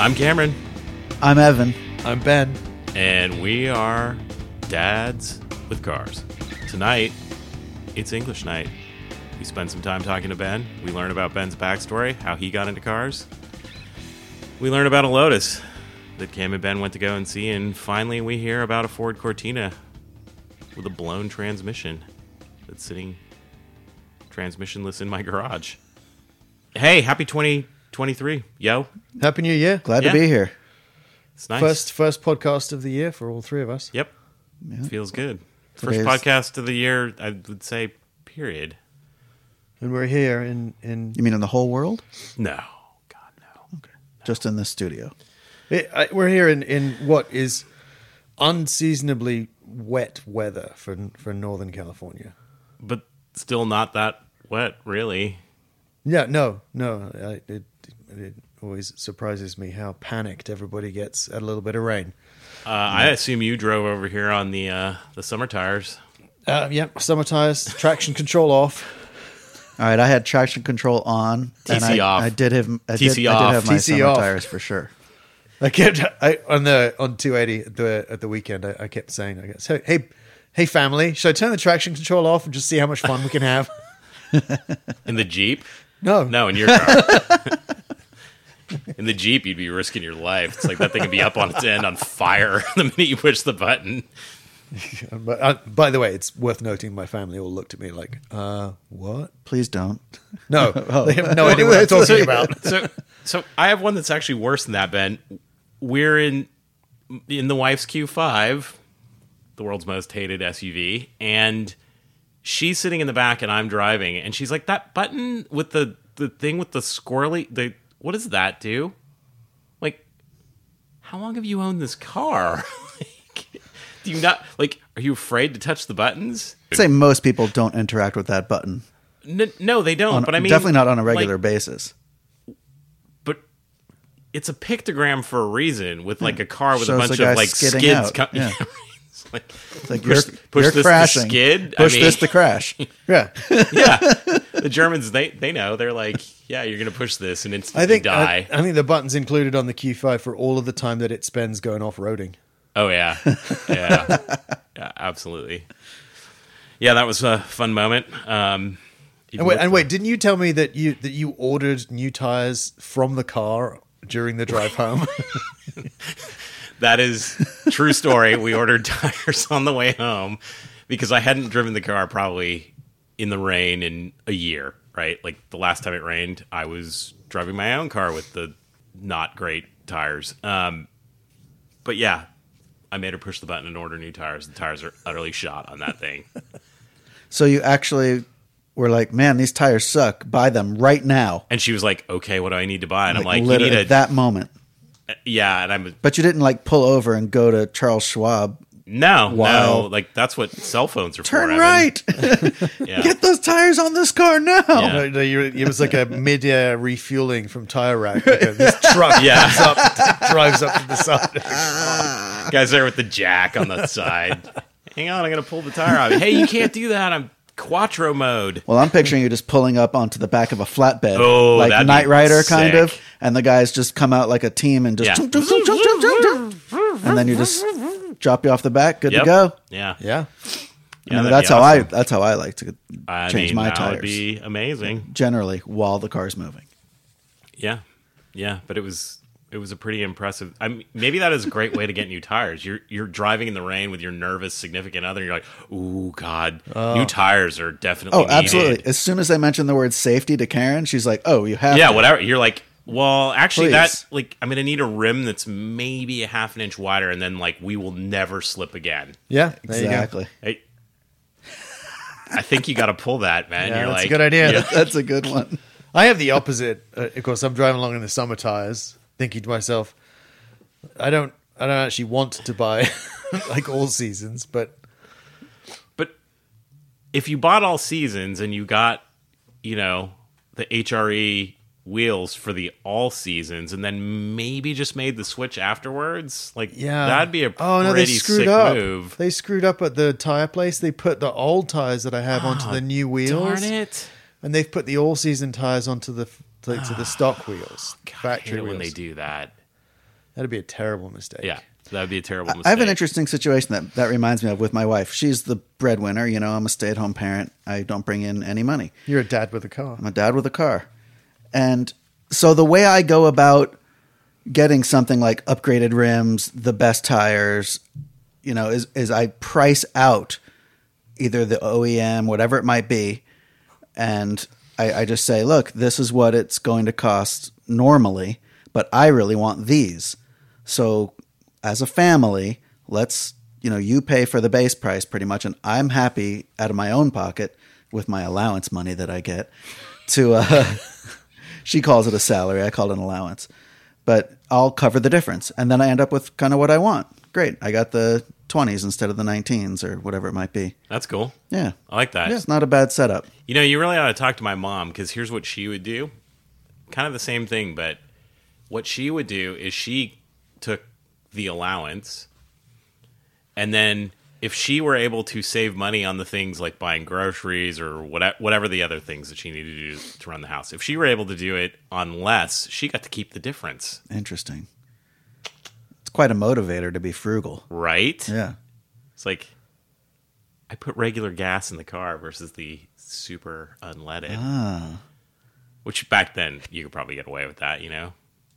I'm Cameron, I'm Evan. I'm Ben. and we are dads with cars. Tonight, it's English night. We spend some time talking to Ben. We learn about Ben's backstory, how he got into cars. We learn about a Lotus that Cam and Ben went to go and see, and finally, we hear about a Ford Cortina with a blown transmission that's sitting transmissionless in my garage. Hey, happy 2023, yo! Happy New Year. Glad Yeah. to be here. It's nice. First first podcast of the year for all three of us. Yep. Feels good. First Today's- podcast of the year, I would say, period. And we're here in in You mean in the whole world? No. God, no. Okay. Just in this studio. it, I, we're here in in what is unseasonably wet weather for for Northern California. But still not that wet, really. Yeah, no, no. I, it it always surprises me how panicked everybody gets at a little bit of rain. Uh, I assume you drove over here on the uh, the summer tires. Uh, yeah, summer tires, traction control off. All right, I had traction control on. and TC I, off. I did have I TC did, off. I did have my TC summer off. tires for sure. I kept I, on the on 280 at the at the weekend. I, I kept saying, I guess, hey, hey, hey, family, should I turn the traction control off and just see how much fun we can have? In the Jeep? No, No, in your car. In the Jeep, you'd be risking your life. It's like that thing could be up on its end on fire the minute you push the button. But uh, by the way, it's worth noting my family all looked at me like, uh, what? Please don't. No, they have no idea what I'm talking about. so so I have one that's actually worse than that, Ben. We're in in the wife's Q5, the world's most hated SUV, and she's sitting in the back and I'm driving, and she's like, "That button with the the thing with the squirrely, the what does that do?" Like, how long have you owned this car? Like, do you not like? Are you afraid to touch the buttons? I'd say most people don't interact with that button. N- no, they don't. On- but I mean, definitely not on a regular like, basis. but it's a pictogram for a reason with like a car with a bunch of like skids. co- Yeah. It's like, It's like push, you're, push you're this crashing. to skid. Push I mean, this to crash. Yeah, yeah. The Germans they they know they're like yeah you're gonna push this and instantly I think die. I, I think the button's included on the Q5 for all of the time that it spends going off roading. oh yeah, yeah, yeah, absolutely. Yeah, that was a fun moment. Um, And wait, and wait, didn't you tell me that you that you ordered new tires from the car during the drive home? That is true story. we ordered tires on the way home because I hadn't driven the car probably in the rain in a year, right? Like the last time it rained, I was driving my own car with the not great tires. Um, but yeah, I made her push the button and order new tires. The tires are utterly shot on that thing. So you actually were like, man, these tires suck. Buy them right now. And she was like, "Okay, what do I need to buy?" And I'm like, "You literally need a at that moment. yeah." And I'm But you didn't like pull over and go to Les Schwab. No, Wow. no, like that's what cell phones are Turn for. Evan. right. Yeah. Get those tires on this car now. Yeah. No, no, you- it was like a mid-air refueling from tire rack. Like a, this truck Yeah. drives up, drives up to the side. Guys there with the jack on the side. Hang on, I'm gonna pull the tire out. Hey, you can't do that. I'm quattro mode. Well, I'm picturing you just pulling up onto the back of a flatbed, Oh, like that'd be Knight Rider kind sick. of, and the guys just come out like a team and just Yeah. and then you just drop you off the back, good Yep. to go. Yeah, Yeah, I mean, that'd that's be how I awesome. that's how I like to I change mean, my that tires would be amazing. generally while the car's moving. Yeah, yeah, but it was it was a pretty impressive. I mean, maybe that is a great way to get new tires. You're you're driving in the rain with your nervous significant other. And you're like, ooh, God, new oh. tires are definitely. Oh, absolutely! As soon as I mentioned the word safety to Karen, she's like, "Oh, you have Yeah, to. whatever. You're like, well, actually, Please. that like I'm gonna need a rim that's maybe a half an inch wider, and then like we will never slip again. yeah, there you go. exactly." I, I think you got to pull that, man. Yeah, You're that's a good idea. yeah. That's a good one. I have the opposite. Uh, of course, I'm driving along in the summer tires, thinking to myself, I don't, I don't actually want to buy like all seasons, but But if you bought all seasons and you got, you know, the HRE wheels for the all seasons, and then maybe just made the switch afterwards, like yeah, that'd be a oh no, they pretty screwed sick up. move. They screwed up at the tire place. They put the old tires that I have onto ah, the new wheels, Darn it! and they've put the all season tires onto the to, to the ah, stock wheels, God, I hate factory it when they do that. That'd be a terrible mistake. Yeah, that would be a terrible mistake. I have an interesting situation that that reminds me of with my wife. She's the breadwinner. You know, I'm a stay at home parent. I don't bring in any money. You're a dad with a car. I'm a dad with a car. And so the way I go about getting something like upgraded rims, the best tires, you know, is is I price out either the OEM, whatever it might be, and I, I just say, look, this is what it's going to cost normally, but I really want these. So as a family, let's you know, you pay for the base price pretty much, and I'm happy out of my own pocket with my allowance money that I get to uh she calls it a salary. I call it an allowance. But I'll cover the difference. And then I end up with kind of what I want. Great. I got the 20s instead of the 19s or whatever it might be. That's cool. Yeah. I like that. It's not a bad setup. You know, you really ought to talk to my mom because here's what she would do. Kind of the same thing, but what she would do is she took the allowance and then if she were able to save money on the things like buying groceries or whatever, whatever the other things that she needed to do to run the house, if she were able to do it on less, she got to keep the difference, Interesting. It's quite a motivator to be frugal. right? Yeah. It's like I put regular gas in the car versus the super unleaded. Ah. Which back then you could probably get away with that, you know.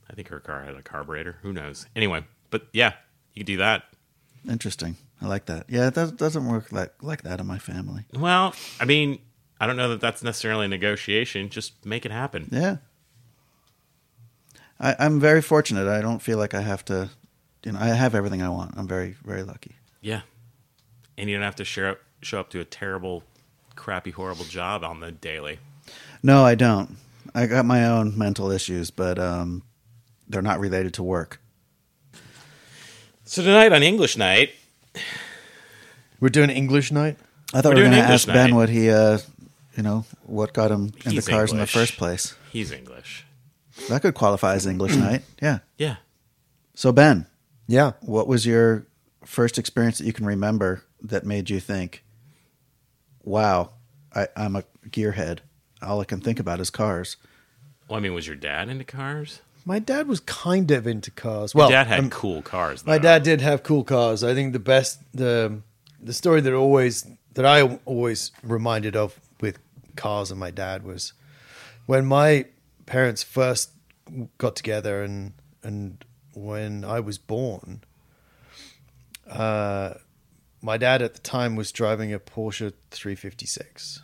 I think her car had a carburetor. Who knows? Anyway, but yeah, you could do that. Interesting. I like that. Yeah, it does, doesn't work like, like that in my family. Well, I mean, I don't know that that's necessarily a negotiation. Just make it happen. Yeah. I, I'm very fortunate. I don't feel like I have to, you know, I have everything I want. I'm very, very lucky. Yeah, and you don't have to show up, show up to a terrible, crappy, horrible job on the daily. No, I don't. I got my own mental issues, but um, they're not related to work. So tonight on English night, We're doing English night. I thought We're we were doing going to English ask Ben night. what he, uh, you know, what got him into He's cars in the English. first place. he's English. That could qualify as English night. Yeah. Yeah. So Ben, Yeah. what was your first experience that you can remember that made you think, "Wow, I, I'm a gearhead. All I can think about is cars." Well, I mean, was your dad into cars? My dad was kind of into cars. Your Well, dad had um, cool cars. Though. my dad did have cool cars. I think the best the the story that always that I always reminded of with cars and my dad was when my parents first got together and and when I was born. Uh, my dad at the time was driving a Porsche 356,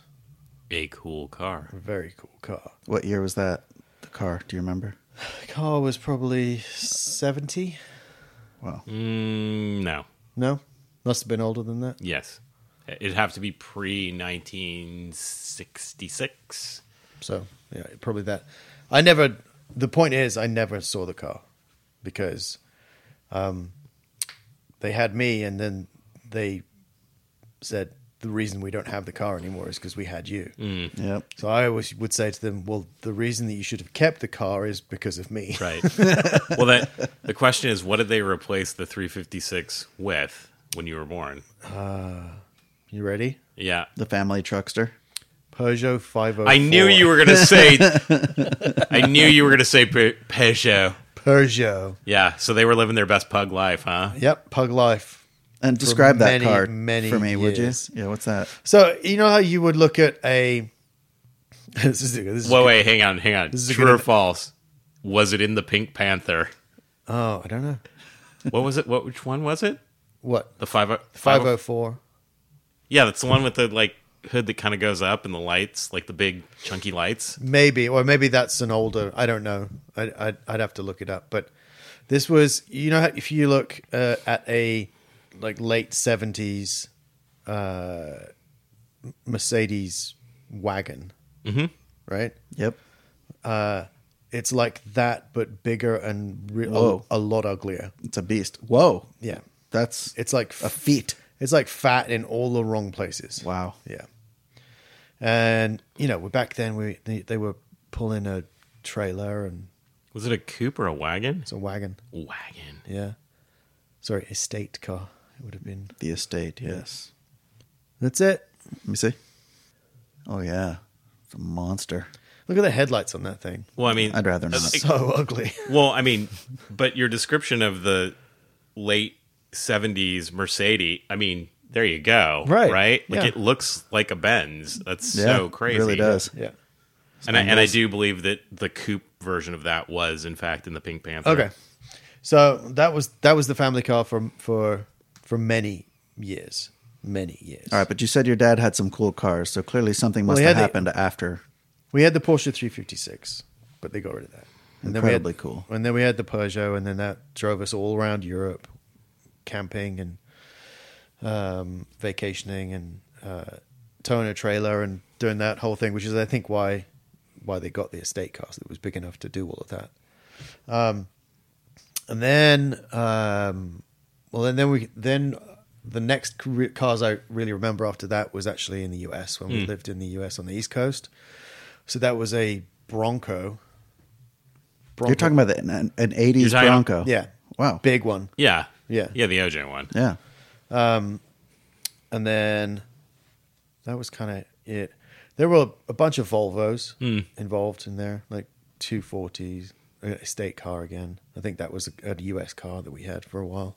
a cool car. a very cool car. What year was that? The car? Do you remember? The car was probably 70. Wow. Mm, no. No, must have been older than that. Yes. It'd have to be pre 1966. So yeah, probably that. I never. The point is, I never saw the car because um, they had me, and then they said the reason we don't have the car anymore is because we had you. Mm. Yeah. So I always would say to them, "Well, the reason that you should have kept the car is because of me." Right. well, that, the question is what did they replace the 356 with when you were born? Uh, you ready? Yeah. The family truckster. Peugeot 504. I knew you were going to say. I knew you were going to say Pe- Peugeot. Peugeot. Yeah. So they were living their best pug life, huh? Yep, Pug Life. And describe that many, car many for me, would you? Yeah. What's that? So you know how you would look at a. this is, this is Wait, good. wait, hang on, hang on. This is a True good- or false? Was it in the Pink Panther? Oh, I don't know. What was it? What? Which one was it? What? The five. Five oh four. Yeah, that's the one with the like hood that kind of goes up and the lights, like the big chunky lights. Maybe, or maybe that's an older. I don't know. I, I'd, I'd have to look it up. But this was, you know, if you look uh, at a like late seventies uh, Mercedes wagon, Mhm. right? Yep. It's like that, but bigger and re- a, a lot uglier. It's a beast. Whoa. Yeah, That's it's like a feat. It's like fat in all the wrong places. Wow. Yeah. And you know, we back then we they, they were pulling a trailer and Was it a coupe or a wagon? it's a wagon. Wagon. Yeah. Sorry, estate car. It would have been. The estate. Yes. That's it. Let me see. Oh yeah. It's a monster. Look at the headlights on that thing. Well, I mean, I'd rather not. like- So ugly. well, I mean, but your description of the late '70s Mercedes, I mean, there you go, Right. Right? Like Yeah. it looks like a Benz. That's Yeah, so crazy. It Really does. Yeah. And I, and I do believe that the coupe version of that was, in fact, in the Pink Panther. Okay. So that was that was the family car for for for many years, many years. All right, but you said your dad had some cool cars, so clearly something must he have had the- happened after. We had the Porsche 356, but they got rid of that. And then we Incredibly had, cool. And then we had the Peugeot, and then that drove us all around Europe, camping and um, vacationing and uh, towing a trailer and doing that whole thing, which is I think why why they got the estate car. It was big enough to do all of that. Um, and then, um, well, and then we then the next career- cars I really remember after that was actually in the US when we hmm. lived in the US on the East Coast. So that was a Bronco. Bronco. You're talking about the, an, an 80s You're talking- Bronco. yeah, Wow. big one. Yeah. Yeah. Yeah, the OJ one. Yeah. Um, and then that was kind of it. There were a bunch of Volvos hmm. involved in there, like two forties, uh, a state car again. I think that was a, a US car that we had for a while.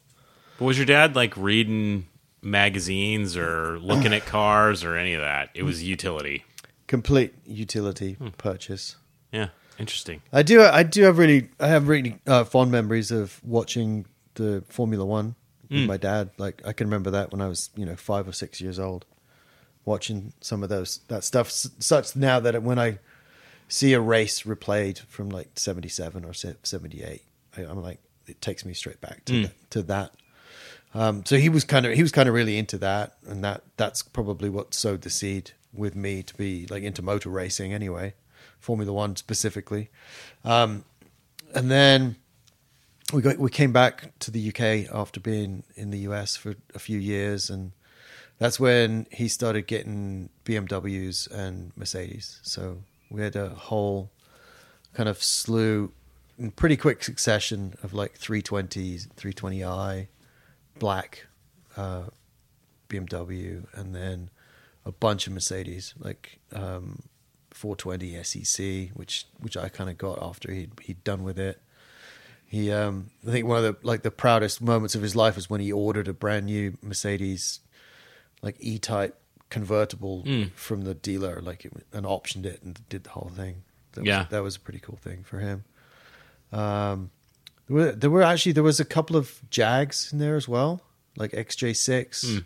But was your dad like reading magazines or looking at cars or any of that? It was utility. Complete utility purchase. Yeah. Interesting. I do. I do have really. I have really uh, fond memories of watching the Formula One with my dad. Like I can remember that when I was, you know, five or six years old, watching some of those that stuff. s- Such now that when I see a race replayed from like seventy seven or seventy eight, I'm like, it takes me straight back to that, to that. Um, so he was kind of he was kind of really into that, and that that's probably what sowed the seed with me to be like into motor racing anyway, Formula One specifically. Um, and then we got we came back to the UK after being in the US for a few years, and that's when he started getting BMWs and Mercedes. So we had a whole kind of slew in pretty quick succession of like 320s, 320i, black uh, BMW, and then a bunch of Mercedes, like um, 420 SEC, which which I kind of got after he'd he'd done with it. He, um, I think one of the like the proudest moments of his life was when he ordered a brand new Mercedes, like E-type convertible from the dealer, like it, and optioned it and did the whole thing. That was, Yeah. that was a pretty cool thing for him. Um, there were, there were actually there was a couple of Jags in there as well, like XJ6,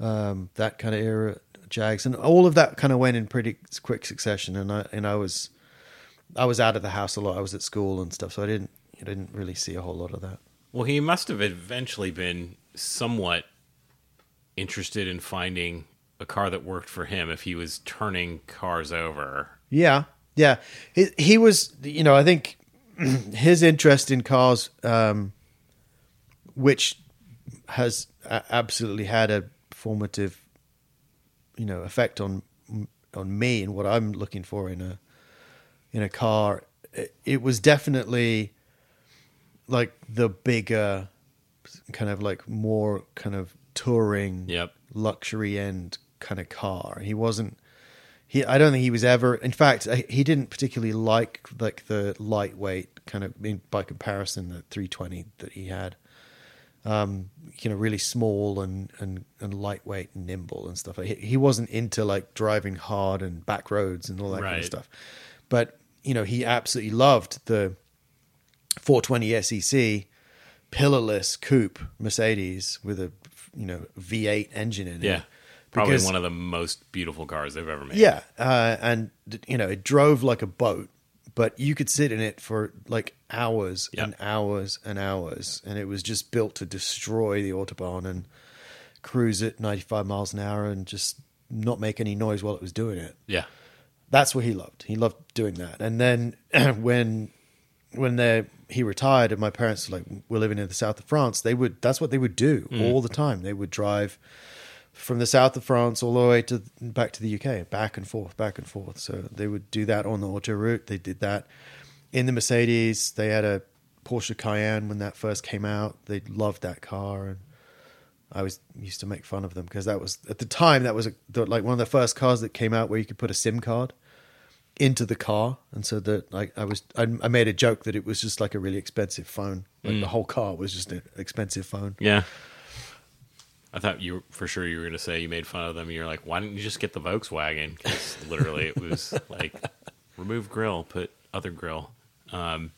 um, that kind of era Jags, and all of that kind of went in pretty quick succession. And I and I was I was out of the house a lot. I was at school and stuff, so I didn't I didn't really see a whole lot of that. Well, he must have eventually been somewhat interested in finding a car that worked for him if he was turning cars over. Yeah, yeah. He he was, you know, I think his interest in cars, um, which has absolutely had a formative, you know, effect on on me and what I'm looking for in a in a car. It, it was definitely like the bigger, kind of like more kind of touring, Yep. luxury end kind of car. He wasn't he I don't think he was ever in fact he didn't particularly like like the lightweight kind of in, by comparison the 320 that he had. Um you know really small and and and lightweight and nimble and stuff. He, he wasn't into like driving hard and back roads and all that kind of stuff. But you know he absolutely loved the 420 SEC pillarless coupe Mercedes with a you know V8 engine in it. Yeah. Probably Because- one of the most beautiful cars they've ever made. yeah, uh, and you know it drove like a boat, but you could sit in it for like hours Yep. and hours and hours, and it was just built to destroy the autobahn and cruise at ninety five miles an hour and just not make any noise while it was doing it. Yeah. That's what he loved. He loved doing that. And then when when they he retired and my parents like were living in the south of France, they would that's what they would do all the time. They would drive from the south of France all the way to back to the UK, back and forth, back and forth. So they would do that on the auto route. They did that in the Mercedes. They had a Porsche Cayenne when that first came out. They loved that car, and I was used to make fun of them because that was at the time that was a, the, like one of the first cars that came out where you could put a SIM card into the car, and so that I, I was I, I made a joke that it was just like a really expensive phone. Like hmm. the whole car was just an expensive phone. Yeah. I thought you for sure you were going to say you made fun of them. You're like, why didn't you just get the Volkswagen? Because literally it was like, remove grill, put other grill. Um,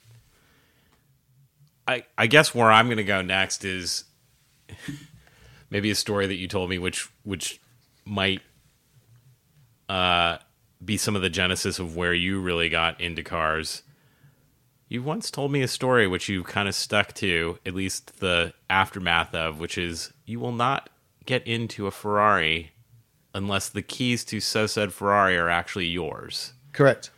I I guess where I'm going to go next is maybe a story that you told me, which which might uh, be some of the genesis of where you really got into cars. You once told me a story which you kind of stuck to, at least the aftermath of, which is you will not get into a Ferrari unless the keys to so said Ferrari are actually yours. Correct.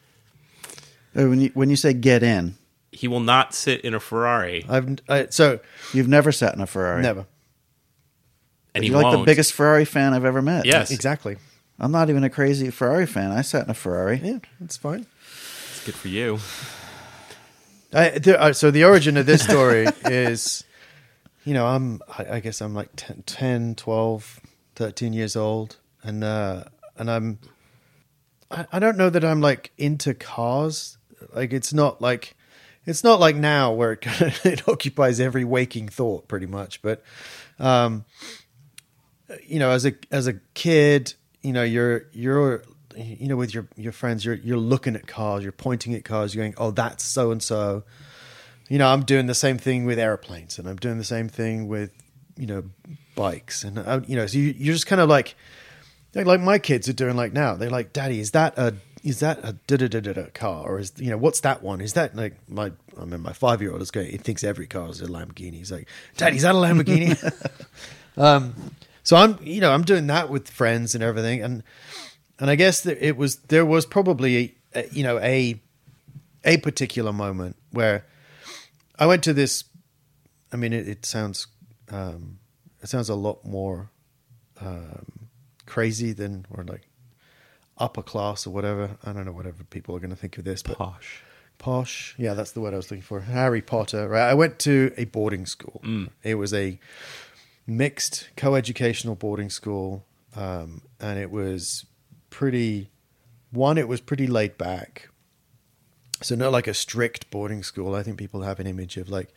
Uh, When you when you say get in, He will not sit in a Ferrari, I've I, so you've never sat in a Ferrari. never and he You're like won't. the biggest Ferrari fan I've ever met. Yes, exactly. I'm not even a crazy Ferrari fan. I sat in a Ferrari. Yeah, that's fine. It's good for you. I, uh, so the origin of this story is, you know, I'm, I, I guess I'm like 10, 10, 12, 13 years old. And, uh, and I'm, I, I don't know that I'm like into cars. Like it's not like, it's not like now where it, it occupies every waking thought pretty much. But, um, you know, as a, as a kid, you know, you're, you're, you know, with your, your friends, you're, you're looking at cars, you're pointing at cars, you're going, oh, that's so and so you know, I'm doing the same thing with airplanes, and I'm doing the same thing with you know bikes, and I, you know, so you, you're just kind of like, like my kids are doing like now. They're like, Daddy, is that a is that a da da da da car, or is you know what's that one? Is that like my I mean my five year old is going, he thinks every car is a Lamborghini. He's like, Daddy, is that a Lamborghini? um, so I'm you know I'm doing that with friends and everything, and and I guess that it was there was probably a, you know a a particular moment where I went to this. I mean, it, it sounds um, it sounds a lot more um, crazy than or like upper class or whatever. I don't know whatever people are going to think of this, but Posh. posh. Yeah, that's the word I was looking for. Harry Potter. Right. I went to a boarding school. It was a mixed co-educational boarding school, um, and it was pretty. One, it was pretty laid back. So not like a strict boarding school. I think people have an image of like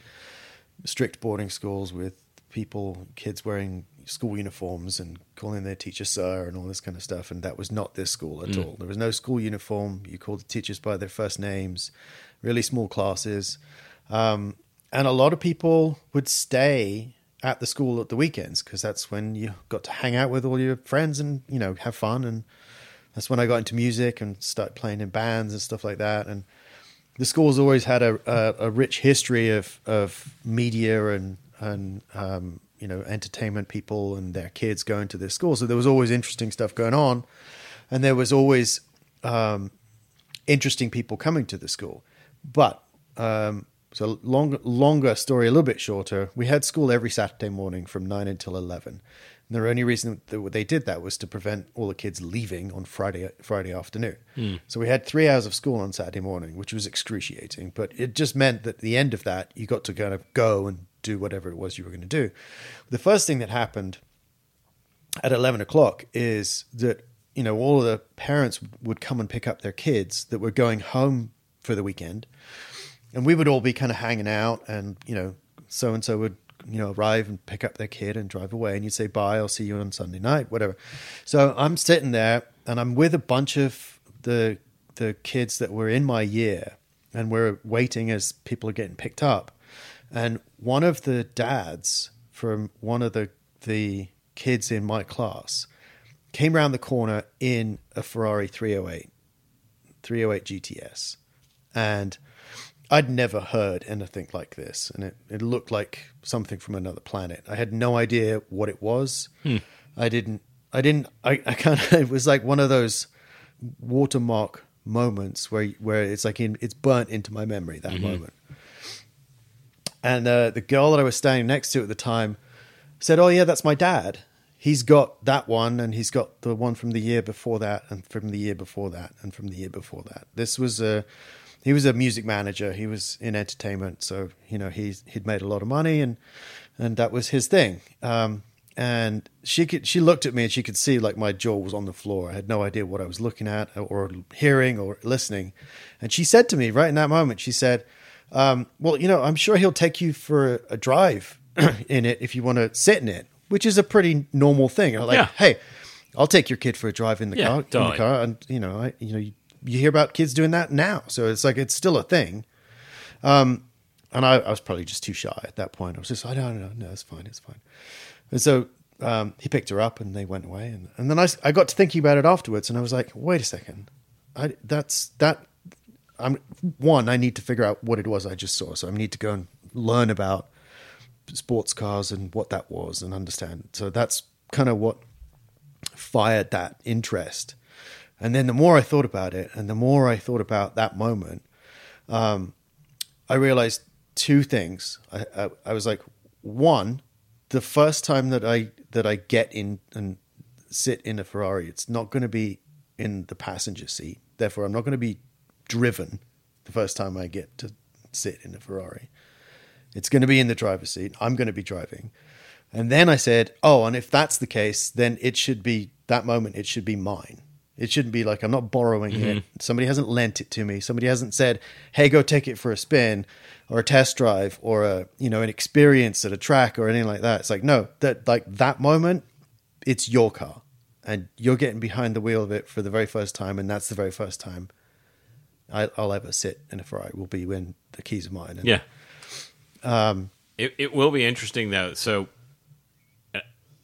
strict boarding schools with people, kids wearing school uniforms and calling their teacher sir and all this kind of stuff. And that was not this school at all. There was no school uniform. You called the teachers by their first names. Really small classes, um, and a lot of people would stay at the school at the weekends because that's when you got to hang out with all your friends and you know have fun. And that's when I got into music and started playing in bands and stuff like that. And the school's always had a, a, a rich history of, of media and and um, you know entertainment people and their kids going to this school. So there was always interesting stuff going on, and there was always um, interesting people coming to the school. But um, so long, longer story, a little bit shorter. We had school every Saturday morning from nine until eleven. And the only reason that they did that was to prevent all the kids leaving on Friday Friday afternoon. Hmm. So we had three hours of school on Saturday morning, which was excruciating. But it just meant that at the end of that, you got to kind of go and do whatever it was you were going to do. The first thing that happened at 11 o'clock is that you know all of the parents would come and pick up their kids that were going home for the weekend and we would all be kind of hanging out and you know so and so would you know arrive and pick up their kid and drive away and you'd say bye i'll see you on sunday night whatever. So i'm sitting there and i'm with a bunch of the the kids that were in my year and we're waiting as people are getting picked up. And one of the dads from one of the the kids in my class came around the corner in a Ferrari 308 308 GTS and I'd never heard anything like this and it, it looked like something from another planet. I had no idea what it was. Hmm. I didn't I didn't I, I kind of it was like one of those watermark moments where where it's like in, it's burnt into my memory that mm-hmm. moment. And uh, the girl that I was standing next to at the time said, "Oh yeah, that's my dad. He's got that one, and he's got the one from the year before that, and from the year before that, and from the year before that. This was a he was a music manager. He was in entertainment, so you know he he'd made a lot of money, and and that was his thing. Um, and she could she looked at me and she could see like my jaw was on the floor. I had no idea what I was looking at or hearing or listening. And she said to me right in that moment, she said, um, "Well, you know, I'm sure he'll take you for a drive in it if you want to sit in it, which is a pretty normal thing." And I'm like, Yeah. "Hey, I'll take your kid for a drive in the Yeah, car." In totally. the car, and you know, I you know, you, you hear about kids doing that now, so it's like it's still a thing. Um, and I, I was probably just too shy at that point. I was just, I don't know, no, it's fine, it's fine. And so um, he picked her up, and they went away. And, and then I got to thinking about it afterwards, and I was like, wait a second, I, that's that. I'm one. I need to figure out what it was I just saw, so I need to go and learn about sports cars and what that was and understand. So that's kind of what fired that interest. And then the more I thought about it, and the more I thought about that moment, um, I realized two things. I, I, I was like, one, the first time that I that I get in and sit in a Ferrari, it's not going to be in the passenger seat. Therefore, I'm not going to be driven the first time I get to sit in a Ferrari. It's going to be in the driver's seat. I'm going to be driving. And then I said, oh, and if that's the case, then it should be that moment, it should be mine. It shouldn't be like I'm not borrowing it. Somebody hasn't lent it to me. Somebody hasn't said, "Hey, go take it for a spin or a test drive or a, you know, an experience at a track or anything like that." It's like, no, that like that moment, it's your car and you're getting behind the wheel of it for the very first time and that's the very first time I, I'll ever sit in a Ferrari will be when the keys are mine. And Yeah. Um, it it will be interesting though. So uh,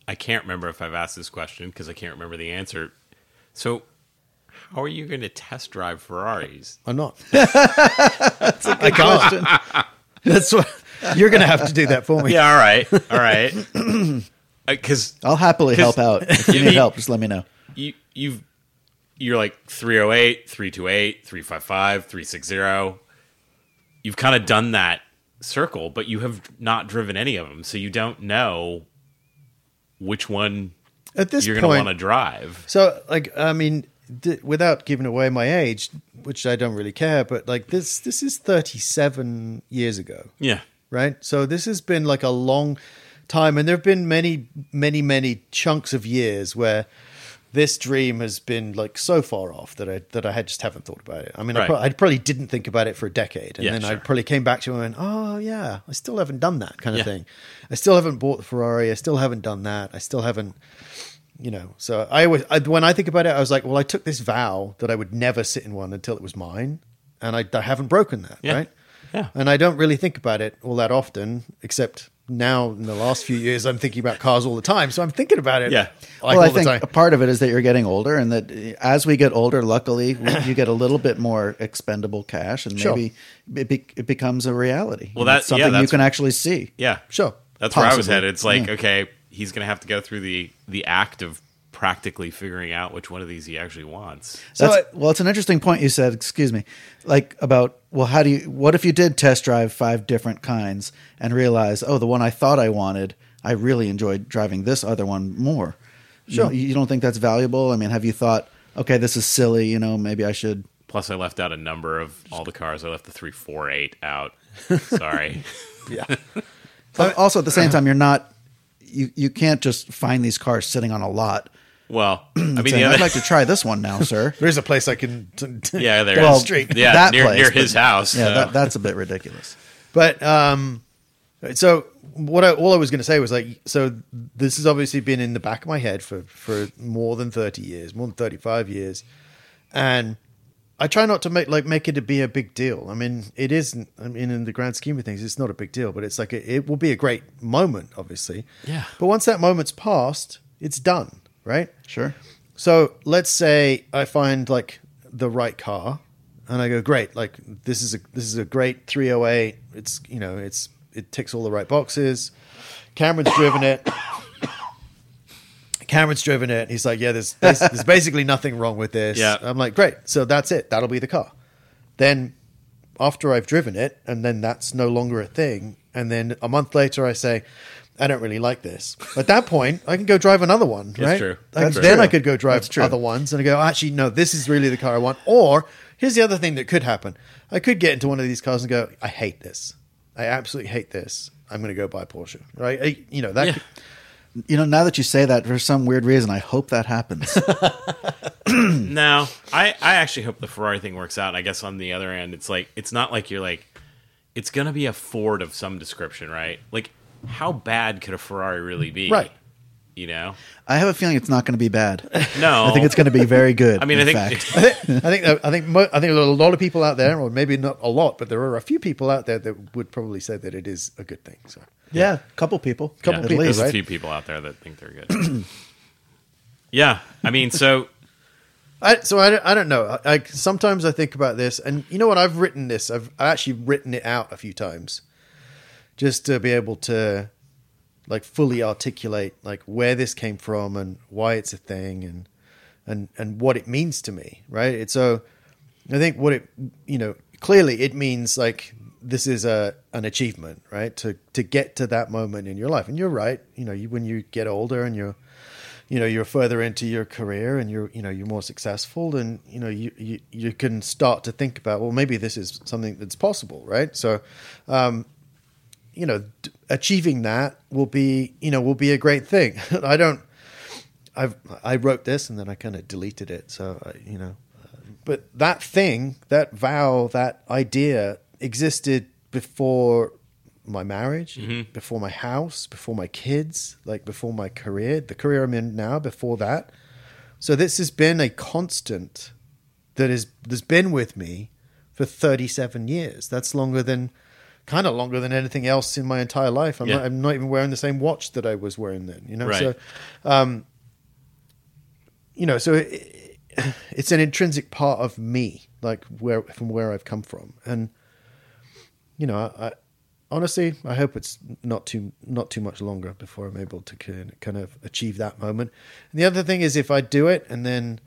I can't remember if I've asked this question because I can't remember the answer. So how are you going to test drive Ferraris? I'm not. I can't. That's what you're going to have to do that for me. Yeah. All right. All right. Uh, because I'll happily help out. If you You need mean- help, just let me know. you you've you're like 308 328 355 360 you've kind of done that circle but you have not driven any of them so you don't know which one At this you're going to want to drive. So, like, I mean, d- without giving away my age, which I don't really care, but like this, this is 37 years ago, yeah. Right? So this has been like a long time, and there have been many, many, many chunks of years where this dream has been like so far off that I that I had just haven't thought about it. I mean, I, pro- I probably didn't think about it for a decade, and Yeah, then I probably came back to it and went, "Oh yeah, I still haven't done that kind of Yeah. thing. I still haven't bought the Ferrari. I still haven't done that. I still haven't." you know so i always I, when i think about it i was like well i took this vow that i would never sit in one until it was mine and i, I haven't broken that Yeah. right Yeah. and i don't really think about it all that often except now in the last few years i'm thinking about cars all the time so i'm thinking about it Yeah. like well, I think a part of it is that you're getting older, and that as we get older, luckily, you get a little bit more expendable cash, and Sure. maybe it, be, it becomes a reality. Well, that's something yeah, you can actually see. yeah sure that's where i was Possibly. headed it's like Yeah. okay he's going to have to go through the the act of practically figuring out which one of these he actually wants So That's, I- well, it's an interesting point you said. Excuse me, like about well, how do you? What if you did test drive five different kinds and realize, oh, the one I thought I wanted, I really enjoyed driving this other one more. You Sure. know, You, don't think that's valuable? I mean, have you thought, okay, this is silly. You know, maybe I should. plus i left out a number of all the cars i left the 348 out sorry yeah But also at the same time, you're not. You you can't just find these cars sitting on a lot. Well i mean saying, the I'd like to try this one now, sir. there is a place i can t- t- yeah there Well, street. yeah that near, place, near but- his house Yeah, so. that, that's a bit ridiculous. But um, so what? I, all I was going to say was like, so this has obviously been in the back of my head for for more than thirty years, more than thirty five years, and I try not to make like make it to be a big deal. I mean, it isn't. I mean, in the grand scheme of things, it's not a big deal. But it's like a, it will be a great moment, obviously. Yeah. But once that moment's passed, it's done, right? Sure. So let's say I find like the right car, and I go, great, like this is a this is a great 308. It's you know it's it ticks all the right boxes. Cameron's driven it. Cameron's driven it. He's like, yeah, there's there's, there's basically nothing wrong with this. Yeah. I'm like, great. So that's it. That'll be the car. Then after I've driven it, and then that's no longer a thing, and then a month later I say. I don't really like this. At that point, I can go drive another one, right? true. I- That's then true. I could go drive other ones and I go, actually, no, this is really the car I want. Or here's the other thing that could happen. I could get into one of these cars and go, I hate this. I absolutely hate this. I'm going to go buy a Porsche, right? I, you know, that Yeah. could- You know, now that you say that, for some weird reason, I hope that happens. No, I, I actually hope the Ferrari thing works out. I guess on the other end, it's like it's not like you're like it's gonna be a Ford of some description, right? Like how bad could a Ferrari really be? Right. You know? I have a feeling it's not going to be bad. No. I think it's going to be very good. I mean, I in think fact. I think I think mo- I think a lot of people out there, or maybe not a lot, but there are a few people out there that would probably say that it is a good thing. So yeah, a couple people, yeah, couple people, there's a few people out there that think they're good. yeah, I mean, so I so I don't, I don't know. I, I sometimes I think about this, and you know what? I've written this. I've I actually written it out a few times, just to be able to like fully articulate like where this came from and why it's a thing and and and what it means to me. Right? It's so. I think what it you know clearly it means like this is a an achievement, right? To to get to that moment in your life, and you're right. You know, you, when you get older and you're you know you're further into your career and you're you know you're more successful and you know you you, you can start to think about well maybe this is something that's possible right so um you know d- achieving that will be you know will be a great thing. I don't i've i wrote this and then i kind of deleted it so I, you know uh, but that thing that vow that idea existed before my marriage mm-hmm. before my house before my kids like before my career the career i'm in now before that. So this has been a constant that is that's been with me for 37 years. That's longer than kind of longer than anything else in my entire life i'm, Yeah. not, I'm not even wearing the same watch that i was wearing then you know Right. so um you know so it, it's an intrinsic part of me like where from where i've come from and you know I, I honestly i hope it's not too not too much longer before i'm able to kind kind of achieve that moment and the other thing is if i do it and then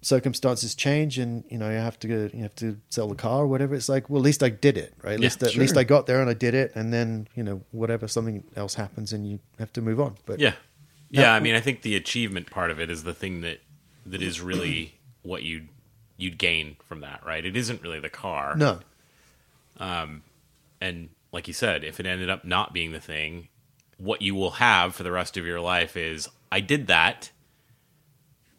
circumstances change and you know you have to go, you have to sell the car or whatever it's like well at least i did it right at Yeah, least at sure. least i got there and i did it and then you know whatever something else happens and you have to move on but yeah, yeah. I mean, I think the achievement part of it is the thing that that is really what you you'd gain from that, right? It isn't really the car. no Um and like you said, if it ended up not being the thing, what you will have for the rest of your life is I did that.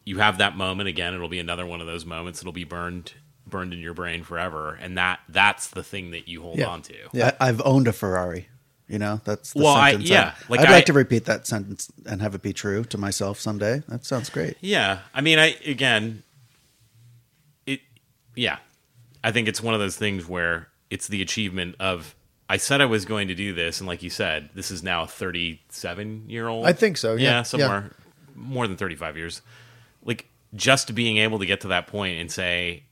You have that moment again. It'll be another one of those moments. It'll be burned burned in your brain forever, and that that's the thing that you hold Yeah. on to. Yeah. I, I've owned a Ferrari. You know, that's the Well, I- sentence. yeah, like I'd I- like to repeat that sentence and have it be true to myself someday. That sounds great. Yeah, I mean, I again, it. Yeah, I think it's one of those things where it's the achievement of I said I was going to do this, and like you said, this is now a thirty-seven year old. I think so, yeah, somewhere more than thirty-five years. Just being able to get to that point and say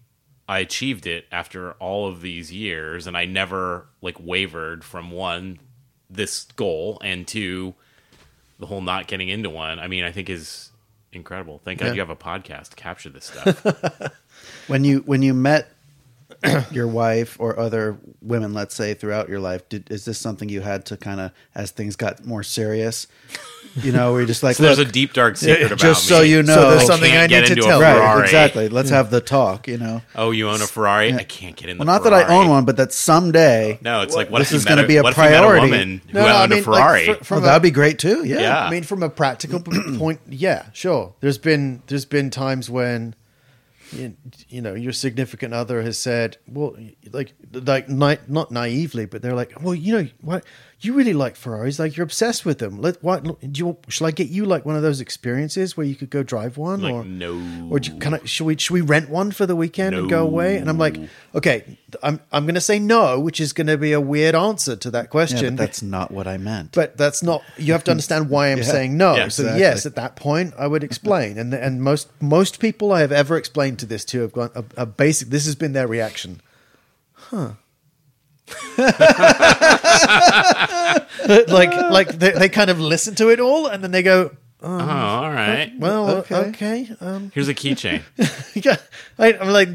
I achieved it after all of these years, and I never like wavered from one this goal and two the whole not getting into one. I mean, I think is incredible. Thank God you have a podcast to capture this stuff. When you when you met your wife or other women, let's say throughout your life, did, is this something you had to kind of as things got more serious? You know, where you're just like, so there's a deep dark secret about just me. so you know, So there's I something I need to tell you. right? Ferrari. Exactly. Let's have the talk. You know, Oh, you own a Ferrari? I can't get in. well, the not that I own one, but that someday, No, it's like what This is gonna be a what if you met priority. a woman who No, no, I mean, a Ferrari? like, fr- oh, from that'd be great too. Yeah. Yeah. I mean, from a practical point, yeah, sure. There's been there's been times when you, you know your significant other has said, well, like like ni- not naively, but they're like, well, you know what, you really like Ferraris, like you're obsessed with them. Let why do you shall I get you like one of those experiences where you could go drive one, like or no. or do you, can I, should we should we rent one for the weekend and go away? And I'm like, okay, I'm I'm going to say no, which is going to be a weird answer to that Yeah, question. but that's not what I meant. But that's not. You have to understand why I'm Yeah. saying no. Yeah, so exactly. yes, at that point, I would explain, and and most most people I have ever explained to this to have gone a, a basic. This has been their reaction. Huh. like like they, they kind of listen to it all, and then they go, um, uh-huh, oh, all right. Uh, "Well, Okay. okay." Um, Here's a keychain. yeah, I, I'm like,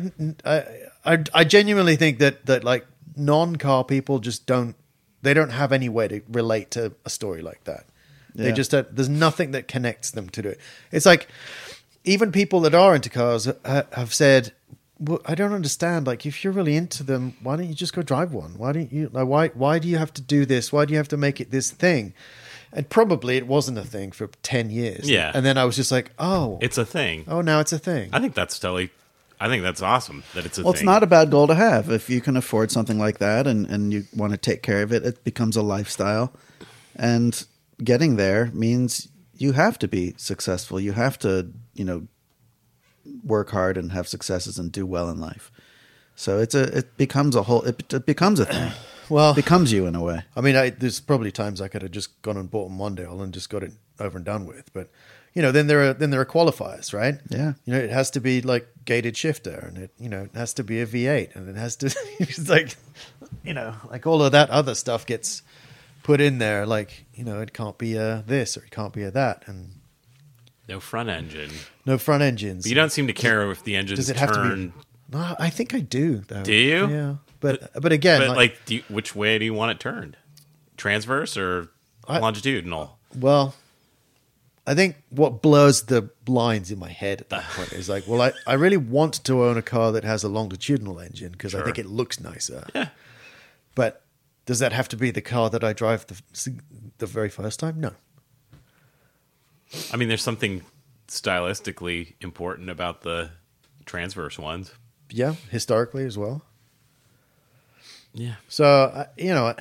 I, I, I genuinely think that that like non-car people just don't, they don't have any way to relate to a story like that. They just don't, there's nothing that connects them to it. It's like even people that are into cars ha- have said, well, I don't understand. Like, if you're really into them, why don't you just go drive one? Why don't you? Like, why? Why do you have to do this? Why do you have to make it this thing? and probably it wasn't a thing for ten years. Yeah. and then I was just like, oh, It's a thing. oh, now it's a thing. I think that's totally. I think that's awesome that it's a Well, thing. it's not a bad goal to have if you can afford something like that and, and you want to take care of it. It becomes a lifestyle, and getting there means you have to be successful. You have to, you know, work hard and have successes and do well in life. So it's a it becomes a whole it, it becomes a thing. well, It becomes you in a way. I mean, I, there's probably times I could have just gone and bought a Mondial and just got it over and done with. But you know, then there are then there are qualifiers, right? Yeah. You know, it has to be like gated shifter, and it you know it has to be a V8, and it has to it's like you know like all of that other stuff gets put in there. Like you know, it can't be a this or it can't be a that, and no front engine. no front engines. But you don't seem to care if the engines Does it have turn. to be? No, I think I do. Though. Do you? Yeah, but but again, But like, like, do you, which way do you want it turned? Transverse or I- longitudinal? Well, I think what blurs the lines in my head at that point is like, well, I, I really want to own a car that has a longitudinal engine because I think it looks nicer. Yeah. But does that have to be the car that I drive the, the very first time? No. I mean, there's something stylistically important about the transverse ones. Yeah, historically as well. Yeah. So uh, you know,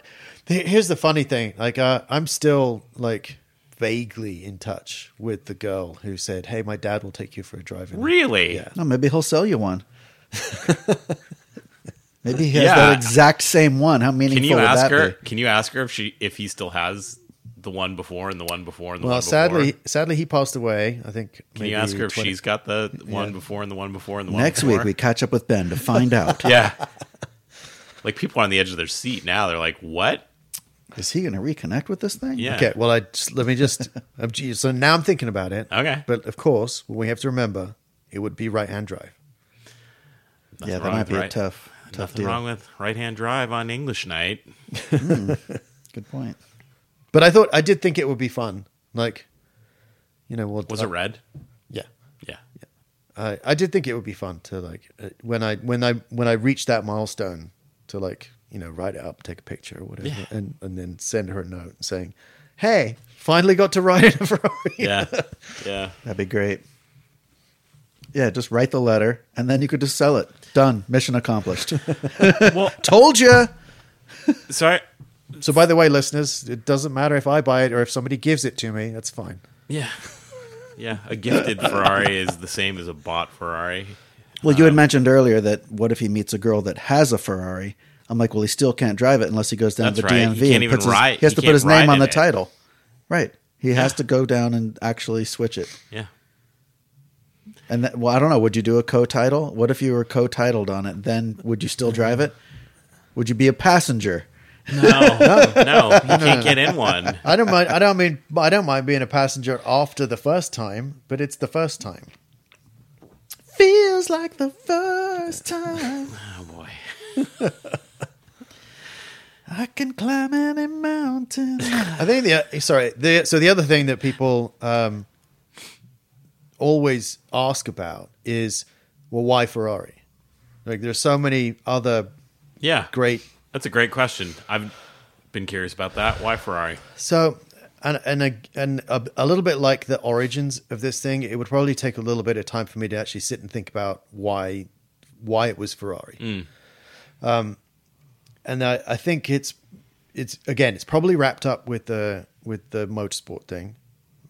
here's the funny thing. Like, uh, I'm still like vaguely in touch with the girl who said, "Hey, my dad will take you for a drive." in-" Really? Yeah. No, maybe he'll sell you one. maybe he has Yeah. that exact same one. How meaningful Can you would ask that her? be? Can you ask her if she if he still has the one before and the one before and the one. Before. Well, one sadly, before? sadly, he passed away. I think. Can you ask her if she's got the one before and the one before and the one Next before? week we catch up with Ben to find out. yeah. like people are on the edge of their seat now. They're like, "What?" Is he going to reconnect with this thing? Yeah. Okay, well, I just, let me just. So now I'm thinking about it. Okay. but of course, we have to remember it would be right-hand drive. Nothing yeah, that might with be a right- tough, tough Nothing deal. wrong with right-hand drive on English night. Hmm. Good point. But I thought I did think it would be fun. Like, you know, what Was it red? Yeah, Yeah. yeah. I I did think it would be fun to like uh, when I when I when I reached that milestone to like you know write it up, take a picture or whatever, Yeah. and and then send her a note saying, "Hey, finally got to ride in a Ferrari." Yeah. Yeah. That'd be great. Yeah, just write the letter and then you could just sell it. Done. Mission accomplished. Well, Told you. so I, So, by the way, listeners, it doesn't matter if I buy it or if somebody gives it to me. That's fine. yeah. Yeah, a gifted Ferrari is the same as a bought Ferrari. Well, you had um, mentioned earlier that what if he meets a girl that has a Ferrari? I'm like, well, he still can't drive it unless he goes down to the right. DMV He can't and even puts his, ride- he has he to put his name on the it. title. Right. He has Yeah. to go down and actually switch it. Yeah. And that, well, I don't know. Would you do a co-title? What if you were co-titled on it? Then would you still drive it? Would you be a passenger? No, no, no, you can't get in one. I don't mind. I don't mean. I don't mind being a passenger after the first time, but it's the first time. Feels like the first time Oh boy. I can climb any mountain. I think the sorry. The, so the other thing that people um, always ask about is, well, why Ferrari? Like, there's so many other Yeah, great. That's a great question. I've been curious about that. Why Ferrari? So, and and a, and a, a little bit like the origins of this thing, it would probably take a little bit of time for me to actually sit and think about why why it was Ferrari. Um, and I, I think it's it's again it's probably wrapped up with the with the motorsport thing,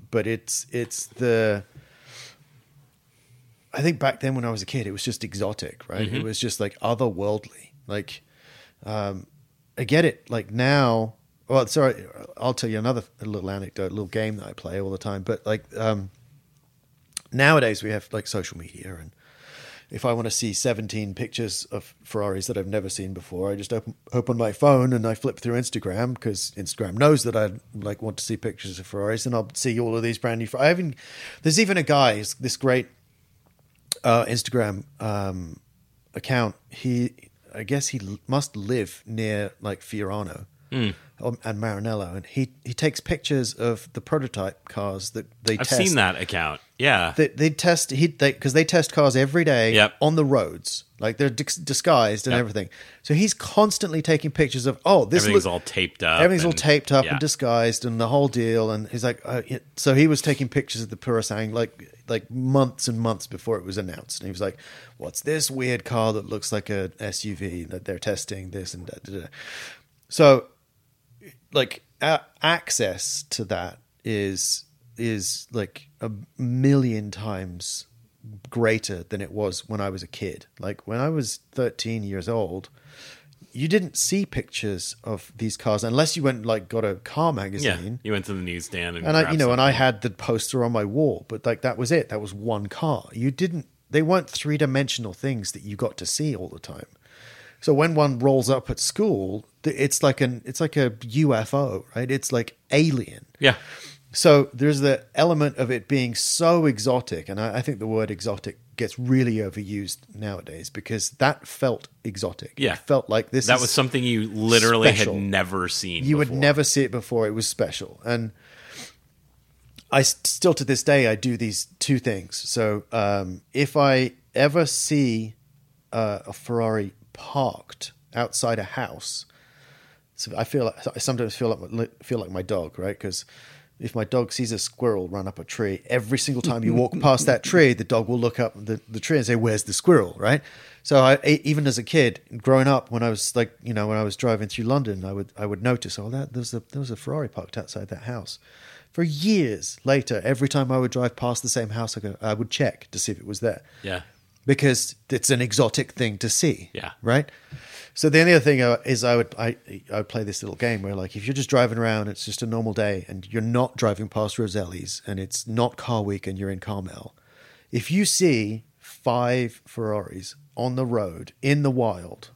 but it's it's the I think back then when I was a kid, it was just exotic, right? It was just like otherworldly. Like, um, I get it. Like now, well, sorry, I'll tell you another little anecdote, little game that I play all the time. But like um, nowadays, we have like social media, and if I want to see 17 pictures of Ferraris that I've never seen before, I just open open my phone and I flip through Instagram because Instagram knows that I like want to see pictures of Ferraris, and I'll see all of these brand new. I even there's even a guy, this great uh, Instagram um, account. He, I guess he must live near like Fiorano. Um, Um, and Maranello, and he he takes pictures of the prototype cars that they I've test. seen that account. Yeah. They, they test he because they, test cars every day Yep. on the roads, like they're dis- disguised and Yep. everything. So he's constantly taking pictures of oh this Everything's look- all taped up. everything's all taped up yeah. and disguised and the whole deal. And he's like, oh, it- so he was taking pictures of the Purosangue like like months and months before it was announced. And he was like, what's this weird car that looks like a SUV that they're testing this and that. da, da. So like a- access to that is is like a million times greater than it was when I was a kid. Like when I was 13 years old, you didn't see pictures of these cars unless you went like got a car Yeah. magazine. You went to the newsstand and, And I, you know, and I had the poster on my wall, but like that was it. That was one car. You didn't. They weren't three dimensional things that you got to see all the time. So when one rolls up at school, it's like an it's like a UFO, right? It's like alien. Yeah. So there's the element of it being so exotic, and I, I think the word exotic gets really overused nowadays because that felt exotic. Yeah. it felt like this. That was something you literally special. had never seen. you would never see it before. It was special, and I still to this day I do these two things. So um, if I ever see uh, a Ferrari parked outside a house, so I feel like I sometimes feel like feel like my dog, right? Because if my dog sees a squirrel run up a tree, every single time you walk past that tree, the dog will look up the, the tree and say, "Where's the squirrel?" Right? So I, even as a kid, growing up, when I was like, you know, when I was driving through London, I would I would notice, oh, that there was a there was a Ferrari parked outside that house. For years later, every time I would drive past the same house, I go, I would check to see if it was there Yeah. Because it's an exotic thing to see. Yeah. Right. So the only other thing uh, is I would I I would play this little game where like if you're just driving around, it's just a normal day, and you're not driving past Roselli's, and it's not Car Week, and you're in Carmel. If you see five Ferraris on the road in the wild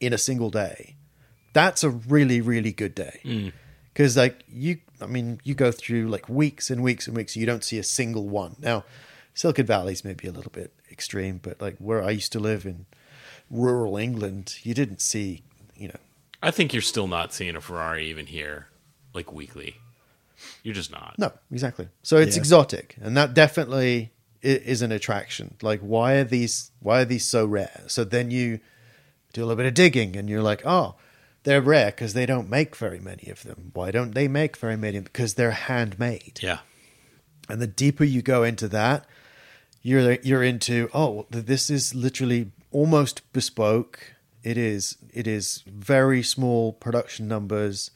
in a single day, that's a really really good day. Because like you, I mean, you go through like weeks and weeks and weeks, and you don't see a single one. Now, Silicon Valley's maybe a little bit extreme, but like where I used to live in rural England, you didn't see, you know, I think you're still not seeing a Ferrari even here, like weekly. You're just not. no, exactly. So it's Yeah. exotic, and that definitely is an attraction. Like, why are these? Why are these so rare? So then you do a little bit of digging, and you're like, oh, they're rare because they don't make very many of them. Why don't they make very many? Because they're handmade. Yeah. And the deeper you go into that, you're you're into oh this is literally almost bespoke. It is it is very small production numbers,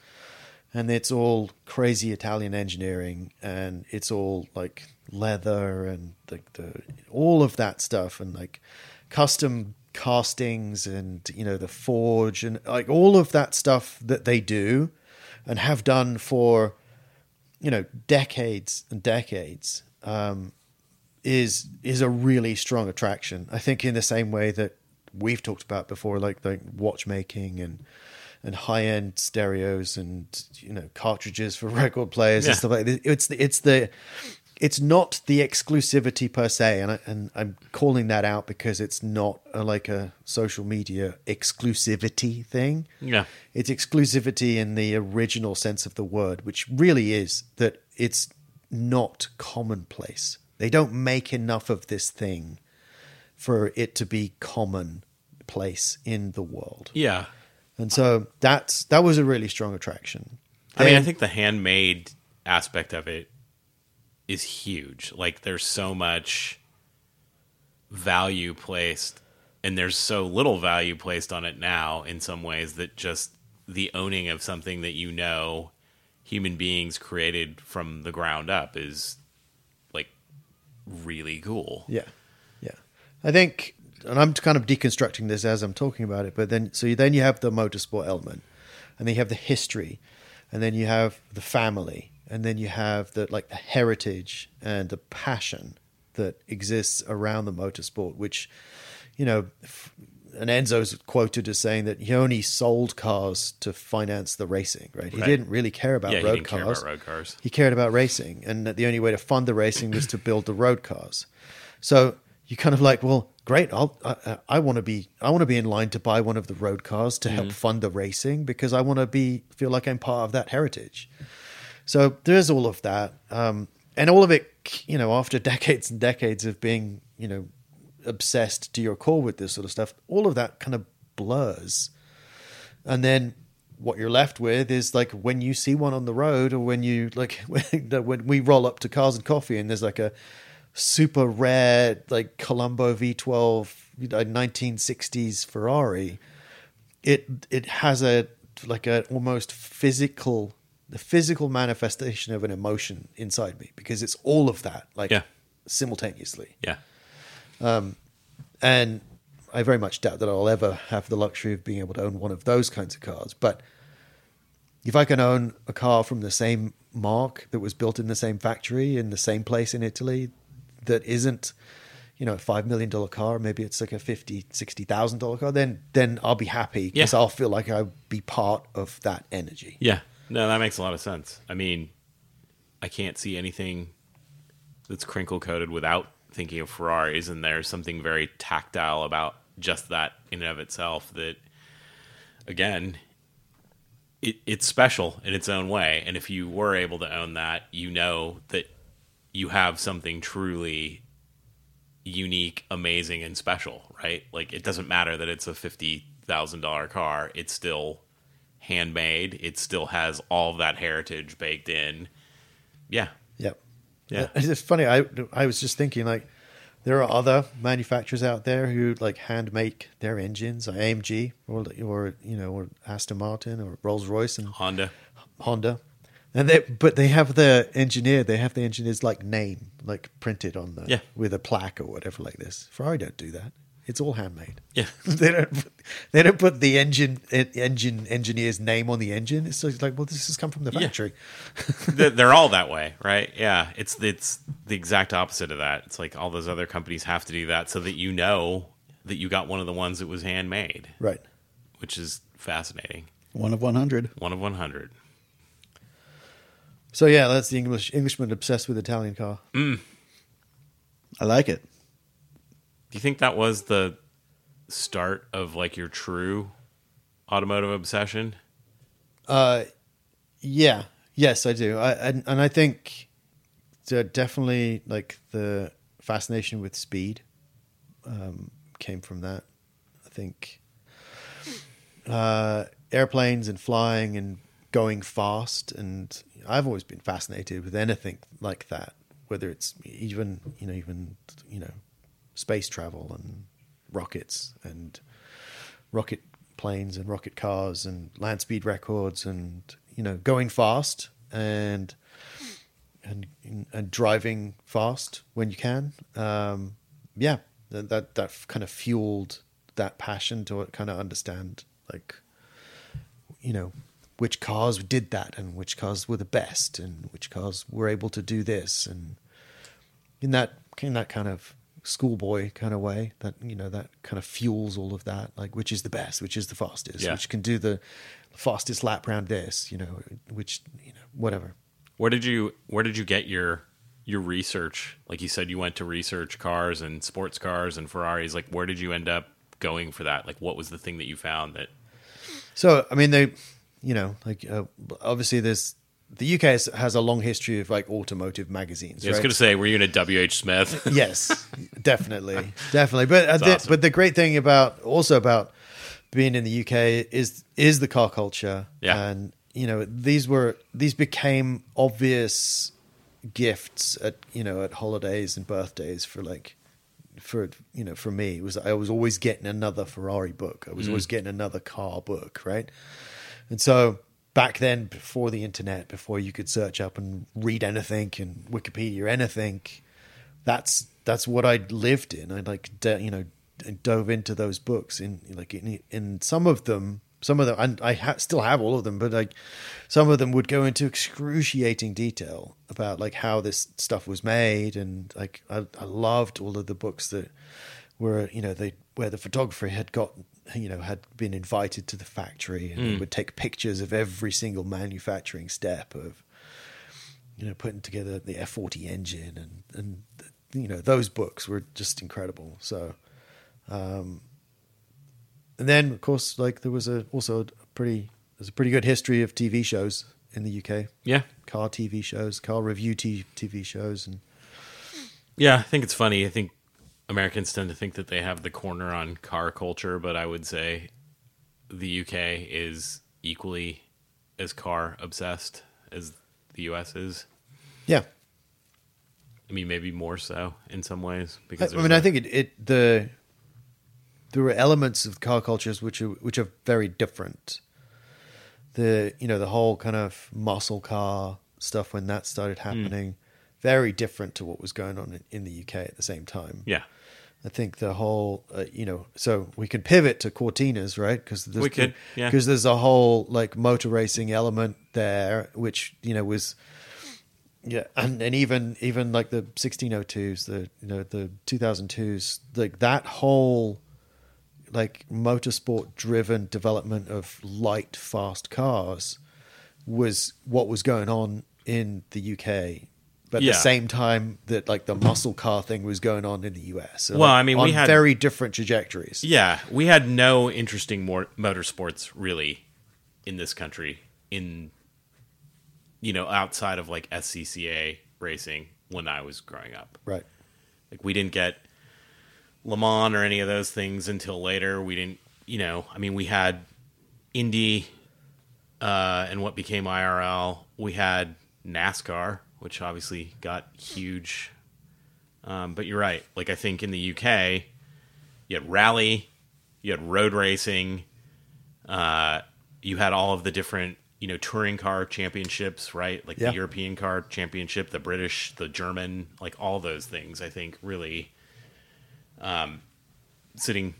and it's all crazy Italian engineering, and it's all like leather and like the all of that stuff, and like custom castings, and you know the forge, and like all of that stuff that they do, and have done for you know decades and decades um, is is a really strong attraction. I think in the same way that we've talked about before, like like watchmaking and and high end stereos and you know cartridges for record players Yeah. and stuff like that. It's the, it's the it's not the exclusivity per se, and I, and I'm calling that out because it's not a, like a social media exclusivity thing. Yeah. It's exclusivity in the original sense of the word, which really is that it's not commonplace. They don't make enough of this thing for it to be commonplace in the world. Yeah. And so that's that was a really strong attraction. I mean, I think the handmade aspect of it is huge. Like, there's so much value placed, and there's so little value placed on it now in some ways that just the owning of something that you know human beings created from the ground up is really cool. Yeah, yeah. I think, and I'm kind of deconstructing this as I'm talking about it. But then, so then you have the motorsport element, and then you have the history, and then you have the family, and then you have the like the heritage and the passion that exists around the motorsport, which, you know. F- and Enzo's quoted as saying that he only sold cars to finance the racing, right? He Right. didn't really care about Yeah, he road cars. about road cars. He cared about racing, and that the only way to fund the racing was to build the road cars. So you kind of like, well, great. I'll, I, I want to be, I want to be in line to buy one of the road cars to help fund the racing because I want to be feel like I'm part of that heritage. So there's all of that. Um, and all of it, you know, after decades and decades of being, you know, obsessed to your core with this sort of stuff, all of that kind of blurs. And then what you're left with is like when you see one on the road or when you like when, we roll up to cars and coffee and there's like a super rare like Colombo V12 1960s Ferrari it it has a like a almost physical the physical manifestation of an emotion inside me because it's all of that like Yeah. simultaneously Yeah. Um, and I very much doubt that I'll ever have the luxury of being able to own one of those kinds of cars. But if I can own a car from the same marque that was built in the same factory in the same place in Italy that isn't, you know, a five million dollar car, maybe it's like a fifty, sixty thousand dollar car, then then I'll be happy because Yeah. I'll feel like I'll be part of that energy. Yeah. No, that makes a lot of sense. I mean, I can't see anything that's crinkle coated without thinking of Ferraris, and there's something very tactile about just that in and of itself that, again, it, it's special in its own way. And if you were able to own that, you know that you have something truly unique, amazing, and special, right? Like it doesn't matter that it's a fifty thousand dollar car; it's still handmade. It still has all that heritage baked in. Yeah, Yep. Yeah. It's funny. I I was just thinking like there are other manufacturers out there who like hand make their engines, like AMG or or you know or Aston Martin or Rolls Royce and Honda. Honda. And they but they have the engineer, they have the engineer's like name like printed on the Yeah. with a plaque or whatever like this. Ferrari don't do that. It's all handmade. Yeah. they don't put, they don't put the engine engine engineer's name on the engine. It's just like well this has come from the factory. They're they're all that way, right? Yeah, it's it's the exact opposite of that. It's like all those other companies have to do that so that you know that you got one of the ones that was handmade, Right. which is fascinating. One of 100. One of one hundred. So yeah, that's the English Englishman obsessed with Italian car. Mm. I like it. Do you think that was the start of like your true automotive obsession? Uh, yeah, yes, I do. I and, and I think definitely like the fascination with speed um, came from that. I think uh, airplanes and flying and going fast, and I've always been fascinated with anything like that. Whether it's even you know even you know space travel and rockets and rocket planes and rocket cars and land speed records and you know going fast and and and driving fast when you can. Um yeah that that, that kind of fueled that passion to kind of understand like you know which cars did that and which cars were the best and which cars were able to do this. And in that in that kind of schoolboy kind of way that you know that kind of fuels all of that like which is the best which is the fastest Yeah. which can do the fastest lap round this you know which you know whatever Where did you where did you get your your research? Like you said you went to research cars and sports cars and Ferraris. Like where did you end up going for that? Like what was the thing that you found that So I mean, they, you know, like uh, obviously there's the UK has, has a long history of like automotive magazines. I was going to say were you in a WH Smith? yes, definitely, definitely. But uh, the, awesome. but the great thing about also about being in the UK is is the car culture. Yeah. and you know these were these became obvious gifts at you know at holidays and birthdays for like for you know for me it was I was always getting another Ferrari book. I was always getting another car book, right? And so back then, before the internet, before you could search up and read anything and Wikipedia anything, that's that's what I lived in. I like you know dove into those books in like in, in some of them. Some of them, and I ha- still have all of them, but like some of them would go into excruciating detail about like how this stuff was made, and like I, I loved all of the books that were you know they where the photographer had got you know had been invited to the factory and they would take pictures of every single manufacturing step of you know putting together the F40 engine and and you know those books were just incredible so um and then of course like there was a also a pretty there's a pretty good history of TV shows in the UK. Yeah. Car TV shows, car review t- TV shows, and Yeah, I think it's funny. I think Americans tend to think that they have the corner on car culture, but I would say the UK is equally as car obsessed as the US is. yeah. I mean, maybe more so in some ways because I mean, I think it, it the there were elements of car cultures which are which are very different. The you know the whole kind of muscle car stuff when that started hmm. happening, very different to what was going on in, in the UK at the same time. yeah, I think the whole, uh, you know, so we could pivot to Cortinas, right? Because We could, yeah. Because there's a whole like motor racing element there, which you know was, yeah, and and even even like the 1602s, the you know the 2002s, like that whole like motorsport driven development of light fast cars was what was going on in the UK. But at Yeah. the same time that like the muscle car thing was going on in the US. So, Well, like, I mean, we had- very different trajectories. yeah. We had no interesting more motorsports really in this country in you know outside of like SCCA racing when I was growing up. Right. Like we didn't get Le Mans or any of those things until later. We didn't, you know, I mean, we had Indy uh, and what became IRL. We had NASCAR, which obviously got huge. Um, but you're right. Like I think in the UK, you had rally, you had road racing, uh, you had all of the different, you know, touring car championships, right? Like Yeah. the European car championship, the British, the German, like all those things. I think really, um, sitting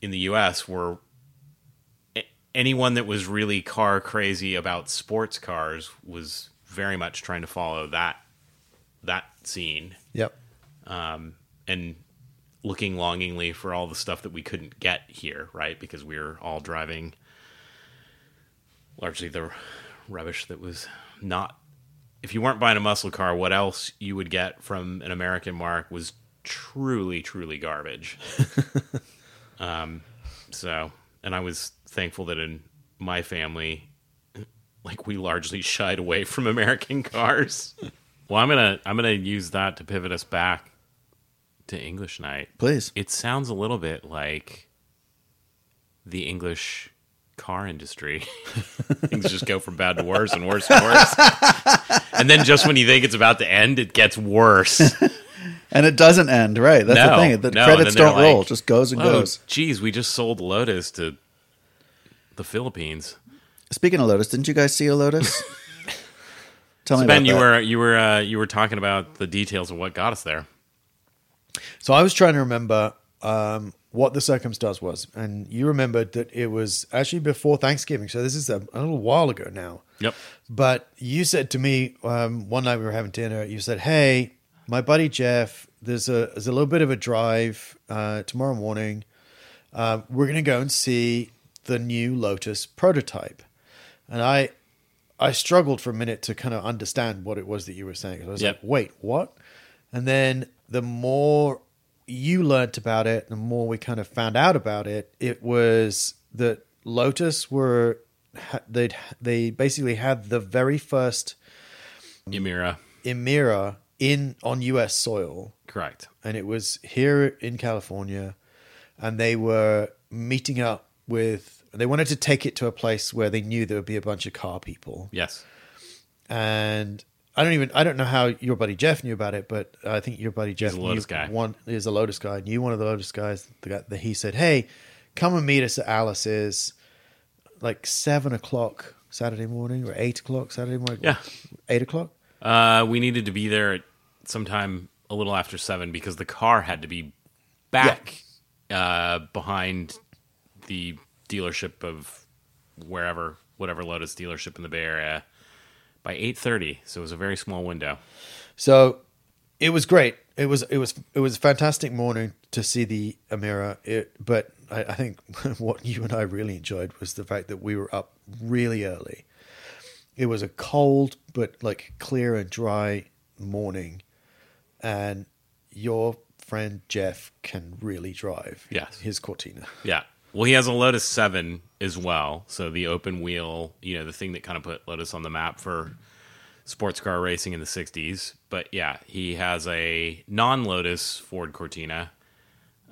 in the U.S. were anyone that was really car crazy about sports cars was very much trying to follow that that scene Yep. and looking longingly for all the stuff that we couldn't get here, right? Because we were all driving largely the rubbish that was not. If you weren't buying a muscle car, what else you would get from an American marque was truly, truly garbage. um, so, and I was thankful that in my family, like we largely shied away from American cars. Well, I'm gonna I'm gonna use that to pivot us back to English night. Please. It sounds a little bit like the English car industry. Things just go from bad to worse and worse and worse. and then just when you think it's about to end, it gets worse. And it doesn't end, right? That's no, the thing. The no, credits don't they're roll; it just goes and "Oh, goes. Geez, we just sold Lotus to the Philippines. Speaking of Lotus, didn't you guys see a Lotus? Tell So me Ben, about you that. were you were uh, you were talking about the details of what got us there. So I was trying to remember um, what the circumstance was, and you remembered that it was actually before Thanksgiving. So this is a, a little while ago now. Yep. But you said to me um, one night we were having dinner. You said, "Hey, my buddy Jeff, there's a there's a little bit of a drive uh, tomorrow morning. Uh, we're going to go and see the new Lotus prototype." And I I struggled for a minute to kind of understand what it was that you were saying. I was Yep. like, "Wait, what?" And then the more you learnt about it, the more we kind of found out about it. It was that Lotus were they they basically had the very first Emira. Emira in on U.S. soil, Correct. and it was here in California, and they were meeting up with. They wanted to take it to a place where they knew there would be a bunch of car people, Yes. and I don't even I don't know how your buddy Jeff knew about it, but I think your buddy Jeff a Lotus guy. One is a Lotus guy. Knew one of the Lotus guys. The guy that he said, "Hey, come and meet us at Alice's, like seven o'clock Saturday morning or eight o'clock Saturday morning. Yeah. eight o'clock. Uh, we needed to be there at sometime a little after seven because the car had to be back uh, behind the dealership of wherever, whatever Lotus dealership in the Bay Area by eight thirty. So it was a very small window. So it was great. It was it was it was a fantastic morning to see the Emira. It, but I, I think what you and I really enjoyed was the fact that we were up really early. It was a cold but like clear and dry morning, and your friend Jeff can really drive. Yes. his Cortina. Yeah. Well, he has a Lotus 7 as well. So the open wheel, you know, the thing that kind of put Lotus on the map for sports car racing in the 60s. But yeah, he has a non Lotus Ford Cortina,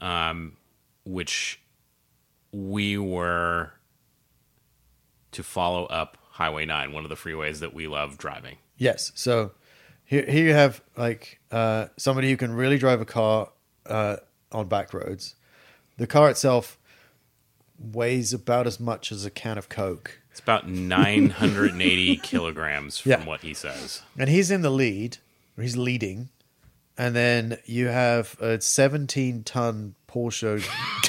um, which we were to follow up Highway 9, one of the freeways that we love driving. Yes. So here, here you have like uh, somebody who can really drive a car uh, on back roads. The car itself weighs about as much as a can of Coke, It's about 980 kilograms from Yeah. what he says. and he's in the lead. Or he's leading, and then you have a 17 ton Porsche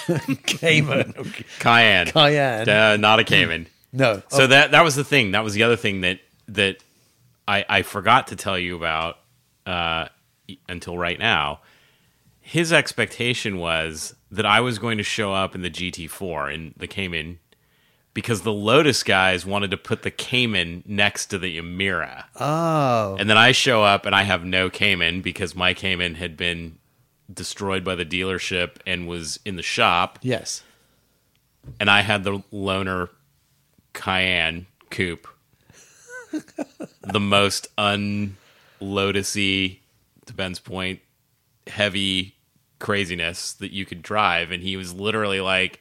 Cayman Cayenne. Cayenne. Uh, not a Cayman. No. So Oh, that that was the thing. That was the other thing that that I I forgot to tell you about uh, until right now. His expectation was that I was going to show up in the GT4 in the Cayman because the Lotus guys wanted to put the Cayman next to the Emira. oh. And then I show up and I have no Cayman because my Cayman had been destroyed by the dealership and was in the shop Yes. and I had the loaner Cayenne coupe, the most un unlotusy, to Ben's point, heavy craziness that you could drive, and he was literally like,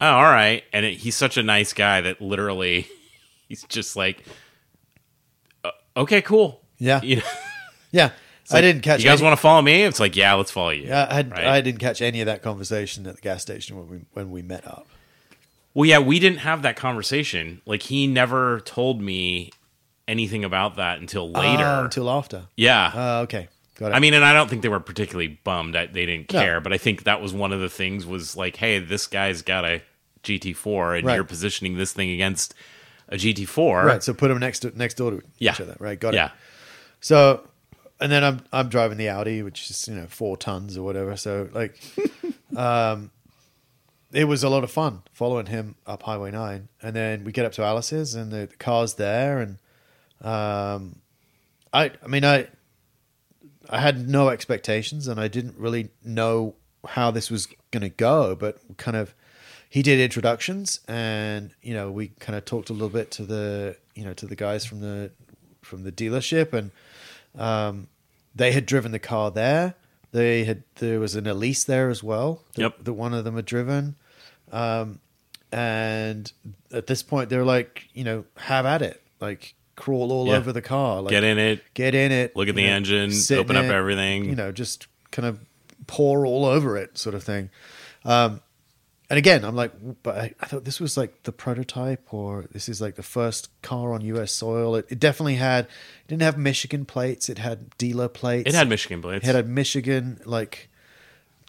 "Oh, all right," and it, he's such a nice guy that literally he's just like, "Uh, "Okay, cool." Yeah. You know, Yeah. I didn't catch. You guys any- want to follow me? It's like, yeah, let's follow you. Yeah, I, Right? I didn't catch any of that conversation at the gas station when we when we met up. Well, yeah, we didn't have that conversation. Like he never told me anything about that until later. Ah, until after. yeah. Uh, okay. I mean, and I don't think they were particularly bummed that they didn't No. care, but I think that was one of the things was like, hey, this guy's got a GT4 and Right. you're positioning this thing against a GT4. right, so put them next to, next door to Yeah. each other. Right, got it. Yeah. So, and then I'm I'm driving the Audi, which is you know four tons or whatever. So like, um, it was a lot of fun following him up Highway Nine, and then we get up to Alice's, and the, the car's there, and um, I I mean I I had no expectations, and I didn't really know how this was going to go, but kind of he did introductions, and you know we kind of talked a little bit to the you know to the guys from the from the dealership, and um, they had driven the car there. They had there was an Elise there as well. That, Yep. that one of them had driven, um, and at this point they're like, you know, have at it, like crawl all Yeah. over the car, like, Get in it. get in it, Look at the know, engine, open up it, everything. you know, just kind of pour all over it, sort of thing. Um, and again, I'm like, but I, I thought this was like the prototype, or this is like the first car on U.S. soil. It, it definitely had, it didn't have Michigan plates. It had dealer plates. It had Michigan plates. It had a Michigan like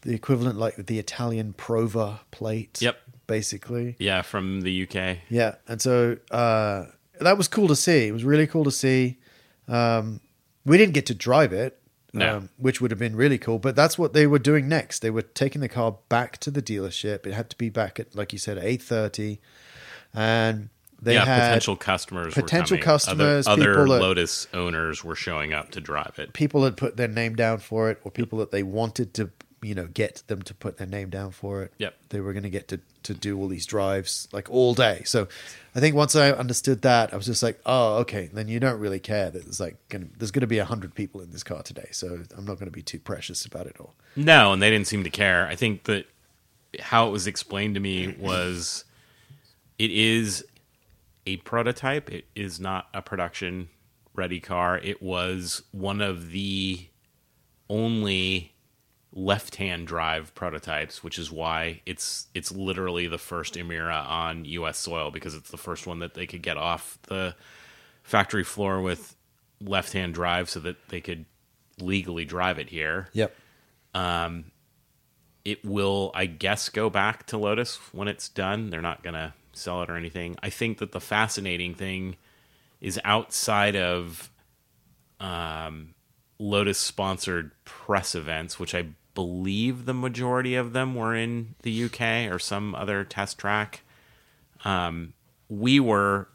the equivalent, like the Italian Prova plate. Yep. basically. yeah, from the UK. Yeah, and so uh, that was cool to see. It was really cool to see. Um, we didn't get to drive it, No. um, which would have been really cool. But that's what they were doing next. They were taking the car back to the dealership. It had to be back at, like you said, eight thirty, and they yeah, had potential customers. potential customers, Other, other that- Lotus owners were showing up to drive it. people had put their name down for it, or people that they wanted to, you know, get them to put their name down for it. Yep. They were going to get to to do all these drives like all day. So, I think once I understood that, I was just like, oh, okay. Then you don't really care that there's like gonna, there's going to be a hundred people in this car today, so I'm not going to be too precious about it all. No, and they didn't seem to care. I think that how it was explained to me was it is a prototype. It is not a production ready car. It was one of the only left-hand drive prototypes, which is why it's it's literally the first Emira on US soil because it's the first one that they could get off the factory floor with left-hand drive so that they could legally drive it here. Yep. it will i guess go back to lotus when it's done. They're not going to sell it or anything. I think that the fascinating thing is outside of um, lotus sponsored press events which i believe the majority of them were in the uk or some other test track um, we were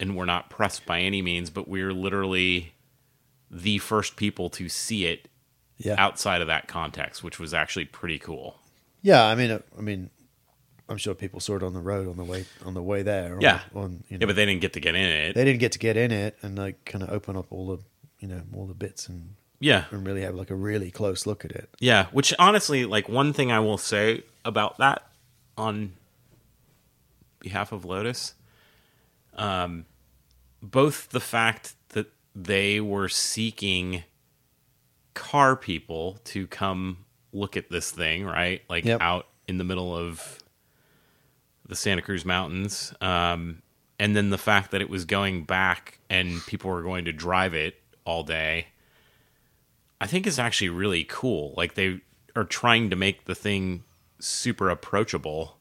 and we're not pressed by any means but we're literally the first people to see it Yeah. outside of that context, which was actually pretty cool. Yeah. I mean, uh, I mean, I'm sure people saw it on the road on the way on the way there. Yeah. on, on, you know, Yeah, but they didn't get to get in it. they didn't get to get in it and like kind of open up all the you know all the bits and yeah. and really have like a really close look at it. Yeah, which honestly, like one thing I will say about that on behalf of Lotus, um, both the fact that they were seeking car people to come look at this thing, right? Like Yep. out in the middle of the Santa Cruz Mountains, um, and then the fact that it was going back and people were going to drive it all day. I think is actually really cool. Like they are trying to make the thing super approachable.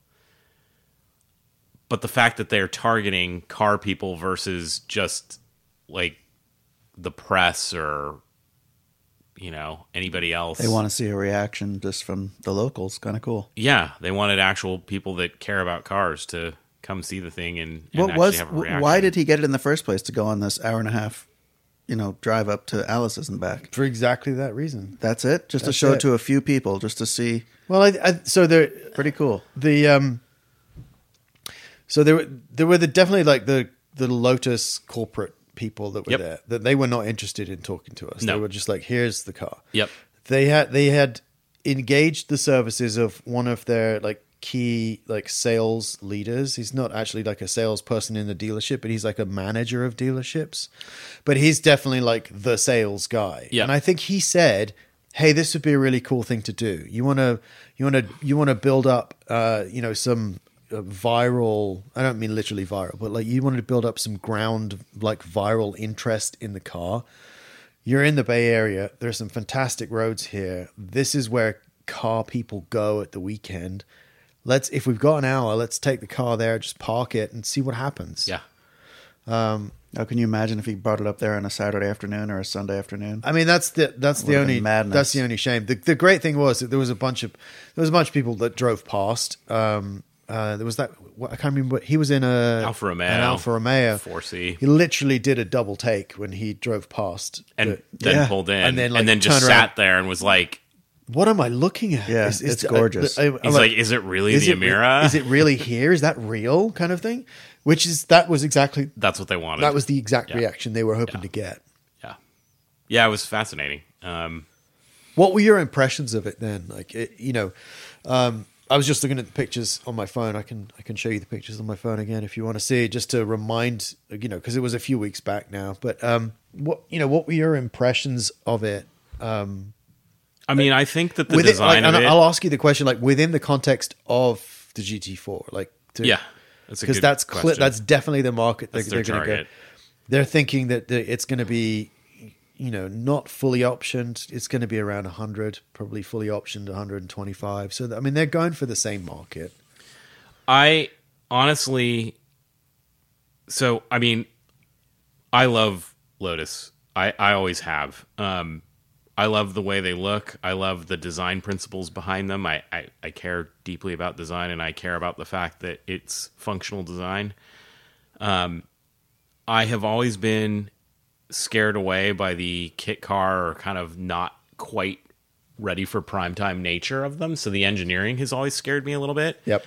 But the fact that they're targeting car people versus just like the press or you know anybody else. They want to see a reaction just from the locals. Kind of cool. yeah, they wanted actual people that care about cars to come see the thing and, and What actually was? have a reaction. Why did he get it in the first place to go on this hour and a half, you know, drive up to Alice's and back? For exactly that reason. That's it. Just to That's show it. it. to a few people, just to see. Well, I, I, so there Pretty cool. the um so there were there were the definitely like the the Lotus corporate people that were Yep. there that they were not interested in talking to us. No. They were just like, here's the car. Yep. They had they had engaged the services of one of their like key like sales leaders. He's not actually like a salesperson in the dealership, but he's like a manager of dealerships. But he's definitely like the sales guy. Yeah. And I think he said, "Hey, this would be a really cool thing to do. You want to you want to you want to build up uh, you know, some uh, viral I don't mean literally viral, but like you wanted to build up some ground like viral interest in the car." you're in the Bay Area. There's some fantastic roads here. This is where car people go at the weekend. Let's, if we've got an hour, let's take the car there, just park it, and see what happens. Yeah. How can you imagine if he brought it up there on a Saturday afternoon or a Sunday afternoon? I mean, that's the that's the only madness. that's the only shame. The, the great thing was that there was a bunch of there was a bunch of people that drove past. Um, uh, there was that what, I can't remember. He was in a Alfa Romeo. an Alfa Romeo 4C. He literally did a double take when he drove past. And The- then Yeah. pulled in And then, like, and then just turned around. sat there and was like what am I looking at? Yeah, it's gorgeous. I, am he's like, is it really is the it Emira? Is it really here? Is that real? Kind of thing. Which is that was exactly That's what they wanted. that was the exact Yeah. reaction they were hoping Yeah. to get. Yeah. Yeah, it was fascinating. Um, What were your impressions of it then? Like, it, you know, um, I was just looking at the pictures on my phone. I can I can show you the pictures on my phone again if you want to see, just to remind you know, because it was a few weeks back now. But um, what you know, what were your impressions of it? Um, I mean, I think that the within, design like, of and it. I'll ask you the question, like within the context of the GT4, like to, yeah. Because good that's cl- that's definitely the market That's they're, they're going to go. They're thinking that the, it's going to be, you know, not fully optioned. It's going to be around 100, probably fully optioned 125. So I mean, they're going for the same market. I honestly, so I mean, I love Lotus. I I always have. Um, I love the way they look. I love the design principles behind them. I, I I care deeply about design, and I care about the fact that it's functional design. Um, I have always been scared away by the kit car or kind of not quite ready for primetime nature of them. So the engineering has always scared me a little bit. Yep.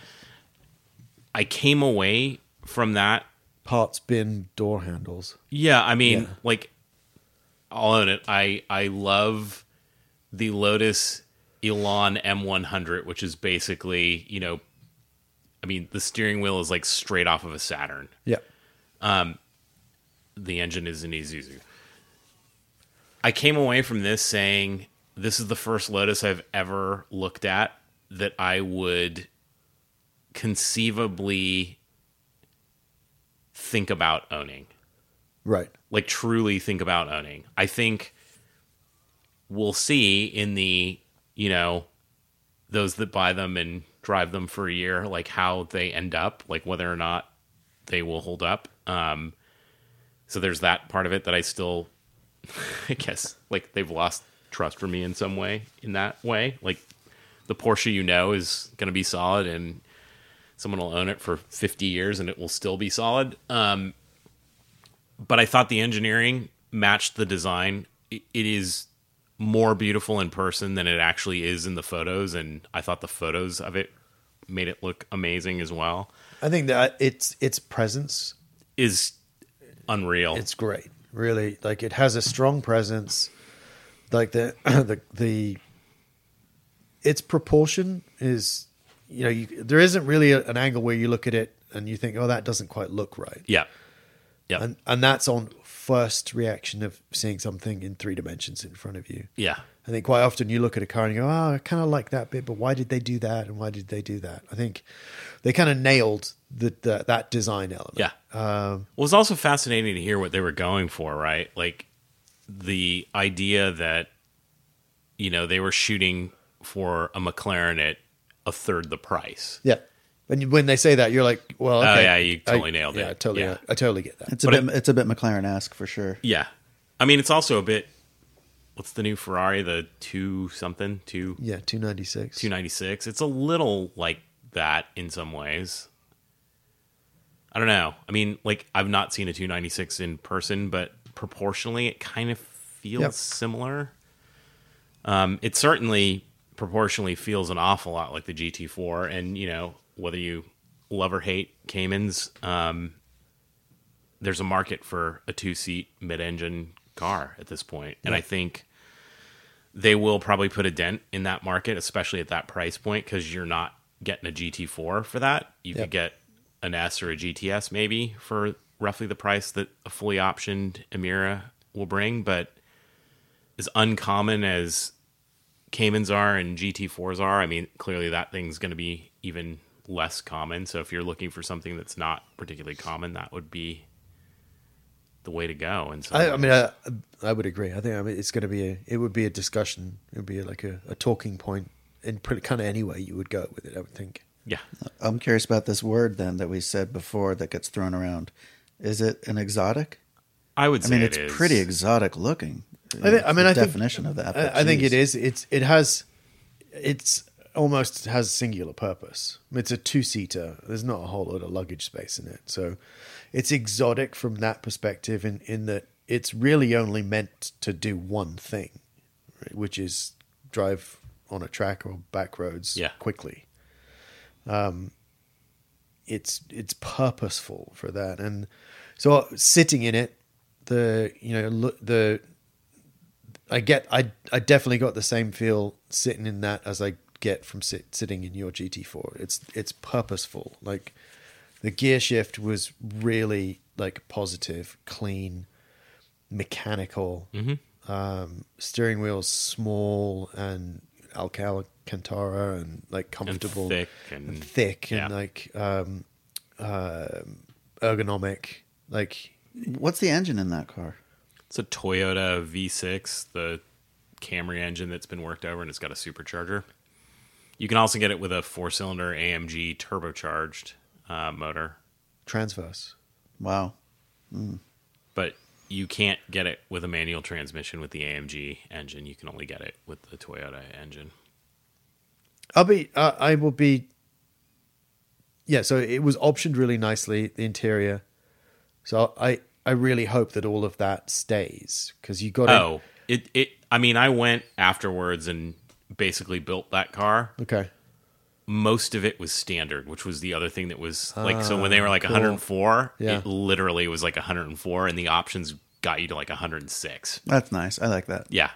I came away from that. Parts bin door handles. Yeah, I mean, Yeah. like, I'll own it. I I love the Lotus Elan M100, which is basically, you know, I mean, the steering wheel is like straight off of a Saturn. Yep. Um, the engine is an Isuzu. I came away from this saying this is the first Lotus I've ever looked at that I would conceivably think about owning. Right. like truly think about owning. I think we'll see in the, you know, those that buy them and drive them for a year, like how they end up, like whether or not they will hold up. Um, so there's that part of it that I still, I guess, like they've lost trust for me in some way. In that way, like the Porsche you know is going to be solid, and someone will own it for 50 years, and it will still be solid. Um, but I thought the engineering matched the design. It, is more beautiful in person than it actually is in the photos, and I thought the photos of it made it look amazing as well. I think that its its presence Is unreal. it's great. Really, like it has a strong presence. Like the the the its proportion is, you know, you, there isn't really a, an angle where you look at it and you think, oh, that doesn't quite look right, yeah, yeah, and and that's on first reaction of seeing something in three dimensions in front of you. yeah, I think quite often you look at a car and you go, oh, I kind of like that bit, but why did they do that? And why did they do that? I think they kind of nailed the, the, that design element. yeah. Um, Well, it's also fascinating to hear what they were going for, right? Like the idea that you know they were shooting for a McLaren at a third the price. yeah. And when they say that, you're like, well, Oh, yeah, you I- totally nailed yeah, it. I totally, Yeah. I totally get that. It's a But bit it's a bit McLaren-esque for sure. Yeah, I mean it's also a bit. What's the new Ferrari? The two something two yeah, 296. two ninety six. It's a little like that in some ways. I don't know. I mean, like I've not seen a two ninety six in person, but proportionally, it kind of feels Yep. similar. Um, it certainly proportionally feels an awful lot like the GT4, and you know whether you love or hate Caymans, um, there's a market for a two seat mid engine car at this point. and I think they will probably put a dent in that market, especially at that price point, because you're not getting a GT4 for that. You Yep. could get an S or a GTS maybe for roughly the price that a fully optioned Emira will bring, but as uncommon as Caymans are and GT4s are, I mean, clearly that thing's going to be even less common. So if you're looking for something that's not particularly common, that would be the way to go. And so, I, I mean, I, I would agree. I think I mean, it's going to be a, it would be a discussion. It would be like a, a talking point in pretty kind of any way you would go with it. I would think. yeah, I'm curious about this word then that we said before that gets thrown around. Is it an exotic? I would I say mean, it it's is. pretty exotic looking. I, think, I mean, The I think definition of that. I, I think it geez. is. It's it has, it's almost has singular purpose. It's a two seater. There's not a whole lot of luggage space in it, so it's exotic from that perspective. In in that it's really only meant to do one thing, right, which is drive on a track or back roads Yeah. quickly. Um, it's it's purposeful for that, and so sitting in it, the you know look the I get I I definitely got the same feel sitting in that as I get from sit, sitting in your GT4. It's it's purposeful. Like the gear shift was really like positive, clean, mechanical. Um, steering wheel's small and Alcantara and like comfortable thick and- thick and yeah. like um, um ergonomic. Like What's the engine in that car? It's a Toyota V6, the Camry engine that's been worked over, and it's got a supercharger. You can also get it with a four-cylinder AMG turbocharged uh, motor, transverse. Wow. but you can't get it with a manual transmission with the AMG engine. You can only get it with the Toyota engine. I'll be. Uh, I will be. Yeah, so it was optioned really nicely the interior. So I I really hope that all of that stays because you got Oh, it it. I mean, I went afterwards and basically built that car. Okay. most of it was standard, which was the other thing that was like so when they were like cool. 104, Yeah. it literally was like 104 and the options got you to like 106. That's nice. I like that. Yeah.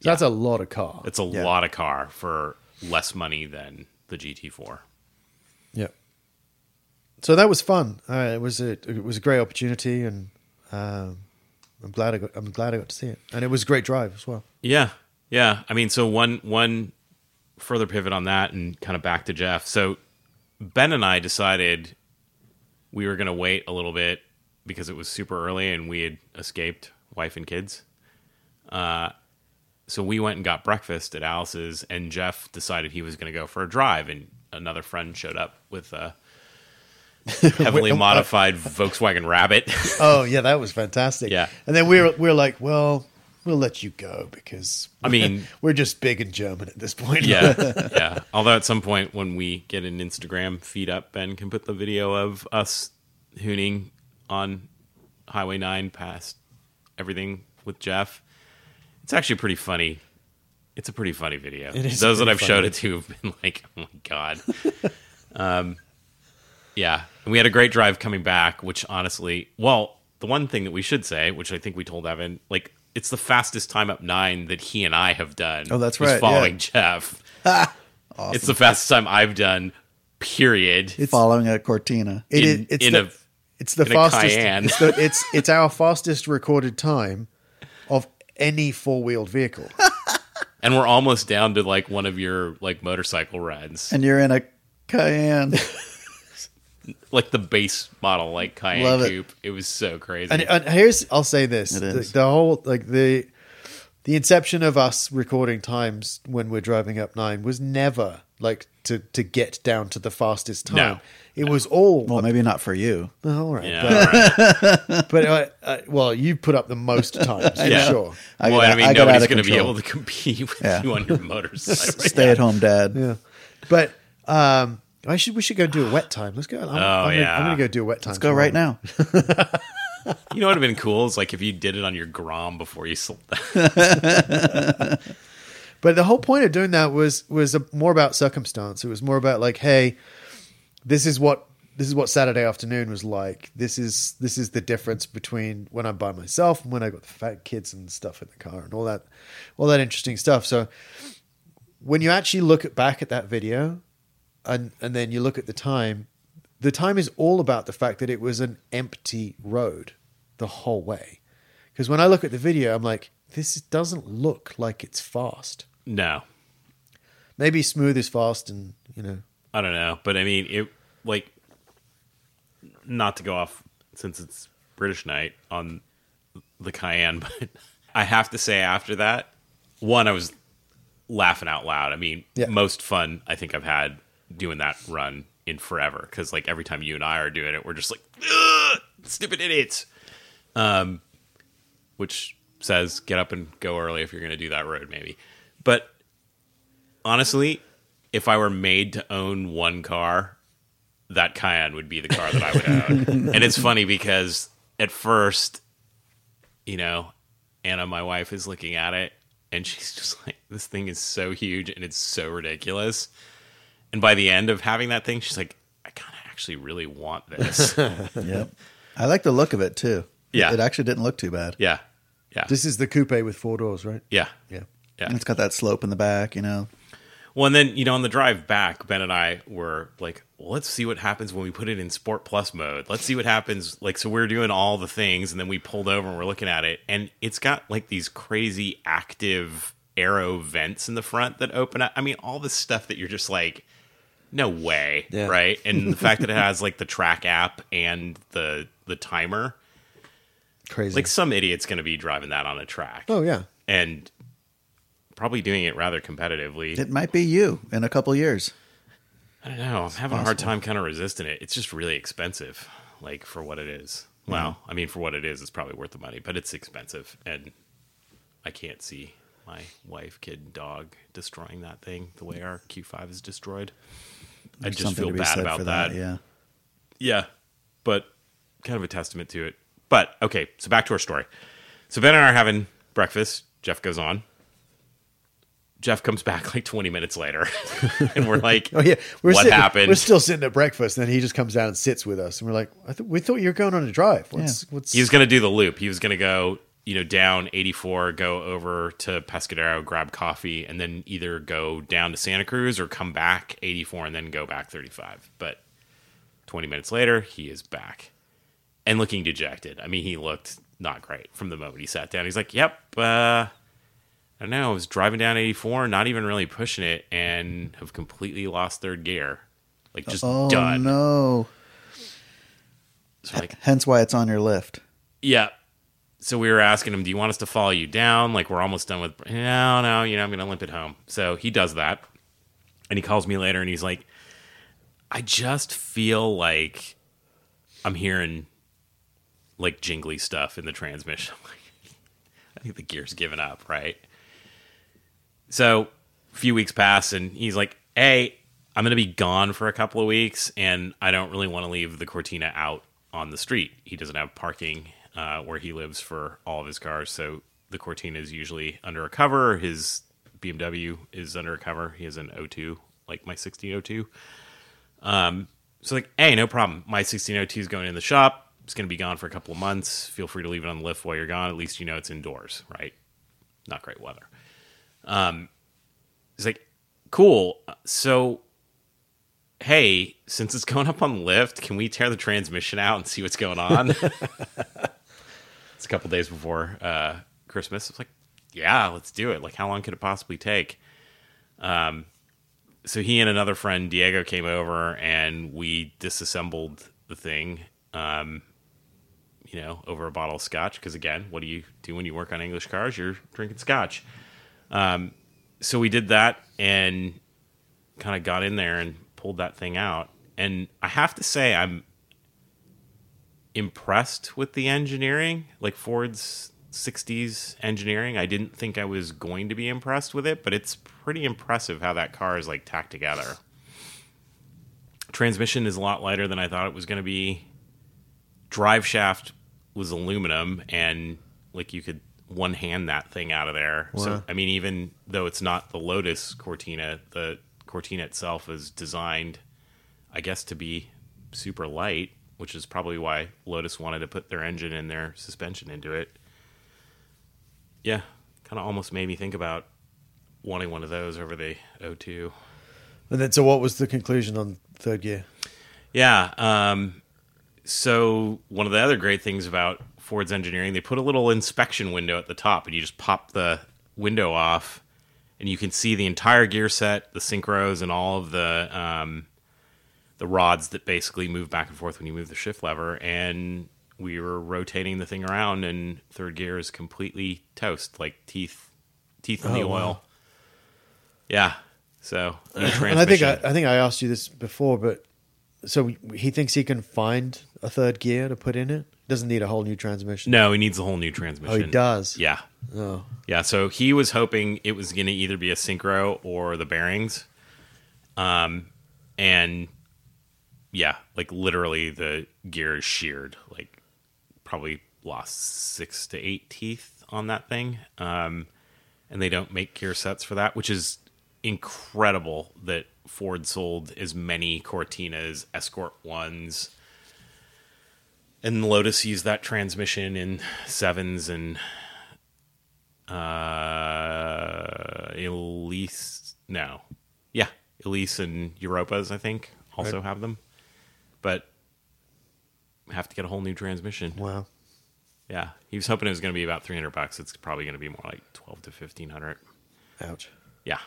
So that's a lot of car. It's a Yeah. lot of car for less money than the GT4. Yeah. So that was fun. Uh, it was a it was a great opportunity, and um, I'm glad I got I'm glad I got to see it, and it was a great drive as well. Yeah. Yeah. I mean, so one one further pivot on that and kind of back to Jeff. So Ben and I decided we were going to wait a little bit because it was super early and we had escaped wife and kids. Uh, so we went and got breakfast at Alice's, and Jeff decided he was going to go for a drive, and another friend showed up with a heavily modified Volkswagen Rabbit. Oh yeah, that was fantastic. Yeah. and then we were we are like, well, we'll let you go because I mean- we're just big and German at this point. yeah, yeah. Although at some point when we get an Instagram feed up, Ben can put the video of us hooning on Highway Nine past everything with Jeff. It's actually pretty funny. It's a pretty funny video. It is Those that I've showed it to have been like, "Oh my god!" Um, yeah, and we had a great drive coming back. Which honestly, well, the one thing that we should say, which I think we told Evan, like it's the fastest time up nine that he and I have done. Oh, that's right, Following yeah. Jeff, it's the fastest time I've done. Period. Following a Cortina. It in, it's in the, a it's the fastest. It's, the, it's it's our fastest recorded time of any four wheeled vehicle. and we're almost down to like one of your like motorcycle rides, And you're in a Cayenne. like the base model, like Cayenne Love it. Coupe. It. was so crazy. And, and here's I'll say this: It the, is. the whole like the the inception of us recording times when we're driving up nine was never like to to get down to the fastest time. No. It was all well, maybe not for you. Oh, all right, yeah, but, right. but uh, uh, well, you put up the most times for Yeah. sure. I well, got- I mean, I got out nobody's of going to be control. able to compete with Yeah. you on your motorcycle. Stay at home dad. Yeah, but um, I should we should go do a wet time. Let's go. I'm, Oh, I'm gonna, yeah. I'm gonna go do a wet time. Let's go right now. You know what would have been cool is like if you did it on your Grom before you sold that. But the whole point of doing that was was a, more about circumstance. It was more about like, hey, this is what this is what Saturday afternoon was like. This is this is the difference between when I'm by myself and when I got the fat kids and stuff in the car and all that all that interesting stuff. So when you actually look at, back at that video and and then you look at the time, the time is all about the fact that it was an empty road the whole way. Because when I look at the video, I'm like, this doesn't look like it's fast. No, Maybe smooth is fast, and you know, I don't know, but I mean, it like not to go off since it's British night on the Cayenne, but I have to say after that, one, I was laughing out loud. I mean, Yeah. most fun I think I've had doing that run in forever because like every time you and I are doing it, we're just like, stupid idiots. Um, which says get up and go early if you're going to do that road, maybe. But honestly, if I were made to own one car, that Cayenne would be the car that I would own. and it's funny because at first, you know, Anna, my wife, is looking at it and she's just like, this thing is so huge and it's so ridiculous. And by the end of having that thing, she's like, I kind of actually really want this. Yep. I like the look of it too. Yeah. It actually didn't look too bad. yeah. Yeah. this is the coupe with four doors, right? yeah. Yeah. Yeah. And it's got that slope in the back, you know. Well, and then you know, on the drive back, Ben and I were like, well, "Let's see what happens when we put it in Sport Plus mode. Let's see what happens." Like, so we're doing all the things, and then we pulled over and we're looking at it, and it's got like these crazy active aero vents in the front that open up. I mean, all this stuff that you're just like, no way, Yeah. right? And the fact that it has like the track app and the the timer, Crazy. like some idiot's going to be driving that on a track, oh yeah. and probably doing it rather competitively. It might be you in a couple years. I don't know. I'm having a hard time kind of resisting it. It's just really expensive, like for what it is. Well, I mean, for what it is, it's probably worth the money, but it's expensive, and I can't see my wife, kid, dog destroying that thing the way our Q5 is destroyed. I just feel bad about for that. Yeah. Yeah, but kind of a testament to it. But okay, so back to our story. So Ben and I are having breakfast. Jeff goes on. Jeff comes back like 20 minutes later, and we're like, Oh yeah. We're what sitting, happened?" We're still sitting at breakfast, and then he just comes down and sits with us, and we're like, I th- we thought you were going on a drive. What's what's he was going to do the loop. He was going to go, you know, down 84, go over to Pescadero, grab coffee, and then either go down to Santa Cruz or come back 84 and then go back 35. But 20 minutes later, he is back and looking dejected. I mean, he looked not great from the moment he sat down. He's like, "Yep, uh, I don't know. I was driving down 84, not even really pushing it, and have completely lost third gear, like just Oh done." no. So like, Hence why it's on your lift. Yeah. So we were asking him, "Do you want us to follow you down? Like we're almost done with." No, no. You know, I'm to limp it home. So he does that, and he calls me later, and he's like, "I just feel like I'm hearing like jingly stuff in the transmission. Like, I think the gear's given up, right?" So a few weeks pass, and he's like, "Hey, I'm to be gone for a couple of weeks, and I don't really want to leave the Cortina out on the street. He doesn't have parking uh, where he lives for all of his cars, so the Cortina is usually under a cover. His BMW is under a cover. He has an O2, like my 1602. Um, so like, hey, no problem. My 1602 is going in the shop. It's going to be gone for a couple of months. Feel free to leave it on the lift while you're gone. At least you know it's indoors, right? Not great weather. Um, he's like, cool. So, hey, since it's going up on the lift, can we tear the transmission out and see what's going on? it's a couple days before uh, Christmas. It's like, yeah, let's do it. Like, how long could it possibly take? Um, so he and another friend Diego came over and we disassembled the thing. Um, you know, over a bottle of scotch because again, what do you do when you work on English cars? You're drinking scotch. Um, so we did that and kind of got in there and pulled that thing out. And I have to say, I'm impressed with the engineering, like Ford's 60s engineering. I didn't think I was going to be impressed with it, but it's pretty impressive how that car is like tacked together. Transmission is a lot lighter than I thought it was going to be. Drive shaft was aluminum, and like you could one hand that thing out of there. So I mean, even though it's not the Lotus Cortina, the Cortina itself is designed, I guess, to be super light, which is probably why Lotus wanted to put their engine and their suspension into it. Yeah, kind of almost made me think about wanting one of those over the O2. And then, so what was the conclusion on third gear? Yeah. Um, so one of the other great things about Ford's engineering, they put a little inspection window at the top, and you just pop the window off, and you can see the entire gear set, the synchros, and all of the um, the rods that basically move back and forth when you move the shift lever. And we were rotating the thing around, and third gear is completely toast, like teeth teeth in the Oh, wow. oil. Yeah. So And I think. I, I think I asked you this before, but so he thinks he can find a third gear to put in it. Doesn't need a whole new transmission. no, he needs a whole new transmission. Oh, he does. Yeah. Oh, Yeah, so he was hoping it was going to either be a synchro or the bearings. Um, and yeah, like literally the gear is sheared. Like probably lost six to eight teeth on that thing. Um, and they don't make gear sets for that, which is incredible that Ford sold as many Cortinas, Escort ones, and Lotus used that transmission in sevens and uh, Elise. No, yeah, Elise and Europas. I think also Right. have them, but have to get a whole new transmission. wow. Yeah, he was hoping it was going to be about three hundred bucks. It's probably going to be more like twelve to fifteen hundred. Ouch. Yeah,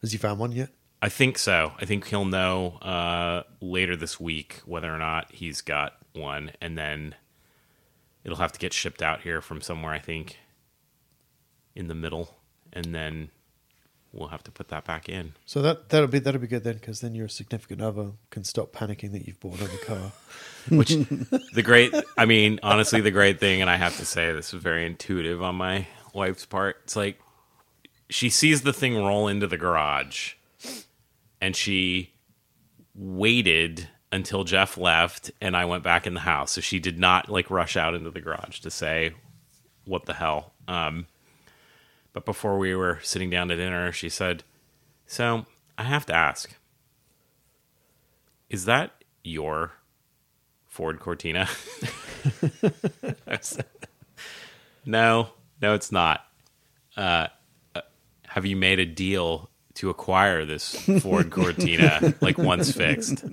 Has he found one yet? I think so. I think he'll know uh, later this week whether or not he's got one, and then it'll have to get shipped out here from somewhere. I think in the middle, and then we'll have to put that back in. So that that'll be that'll be good then, because then your significant other can stop panicking that you've bought another car. Which the great, I mean, honestly, the great thing, and I have to say, this is very intuitive on my wife's part. It's like she sees the thing roll into the garage, and she waited until Jeff left, and I went back in the house. So she did not like rush out into the garage to say, "What the hell." Um, but before we were sitting down to dinner, she said, "So I have to ask." Is that your Ford Cortina? Said, no, no, it's not. Uh, uh, have you made a deal to acquire this Ford Cortina like once fixed?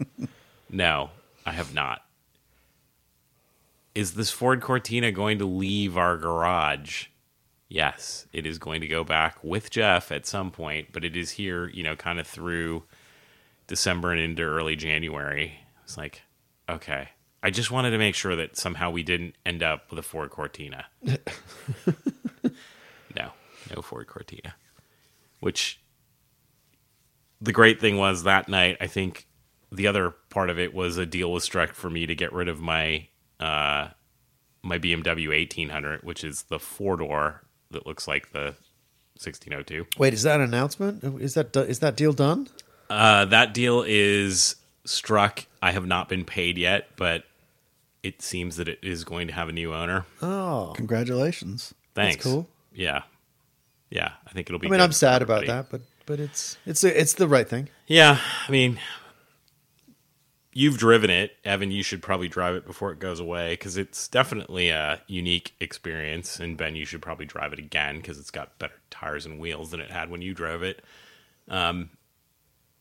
No, I have not. Is this Ford Cortina going to leave our garage? Yes, it is going to go back with Jeff at some point, but it is here, you know, kind of through December and into early January. It's like, okay. I just wanted to make sure that somehow we didn't end up with a Ford Cortina. no, no Ford Cortina. Which the great thing was that night, I think the other part of it was a deal was struck for me to get rid of my uh, my BMW 1800, which is the four door that looks like the 1602. Wait, is that an announcement? Is that is that deal done? Uh, that deal is struck. I have not been paid yet, but it seems that it is going to have a new owner. Oh, Congratulations. Thanks. cool. Yeah, yeah. I think it'll be. I mean, good I'm for sad about that, but but it's it's it's the right thing. Yeah, I mean, you've driven it, Evan. You should probably drive it before it goes away because it's definitely a unique experience. And Ben, you should probably drive it again because it's got better tires and wheels than it had when you drove it. Um,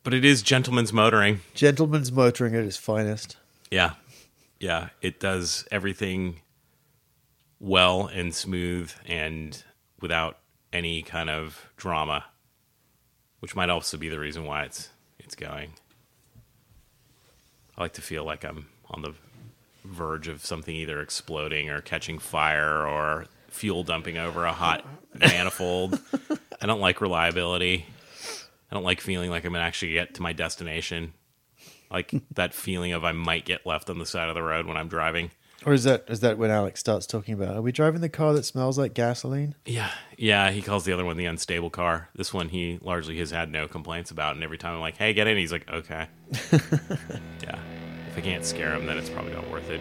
but it is gentleman's motoring. Gentleman's motoring at its finest. Yeah. Yeah. It does everything well and smooth and without any kind of drama, which might also be the reason why it's it's going. I like to feel like I'm on the verge of something either exploding or catching fire or fuel dumping over a hot manifold. I don't like reliability. I don't like feeling like I'm gonna actually get to my destination. Like that feeling of I might get left on the side of the road when I'm driving. Or is that is that when Alex starts talking about? Are we driving the car that smells like gasoline? Yeah, yeah. He calls the other one the unstable car. This one he largely has had no complaints about, and every time I'm like, "Hey, get in," he's like, "Okay." yeah. If I can't scare him, then it's probably not worth it.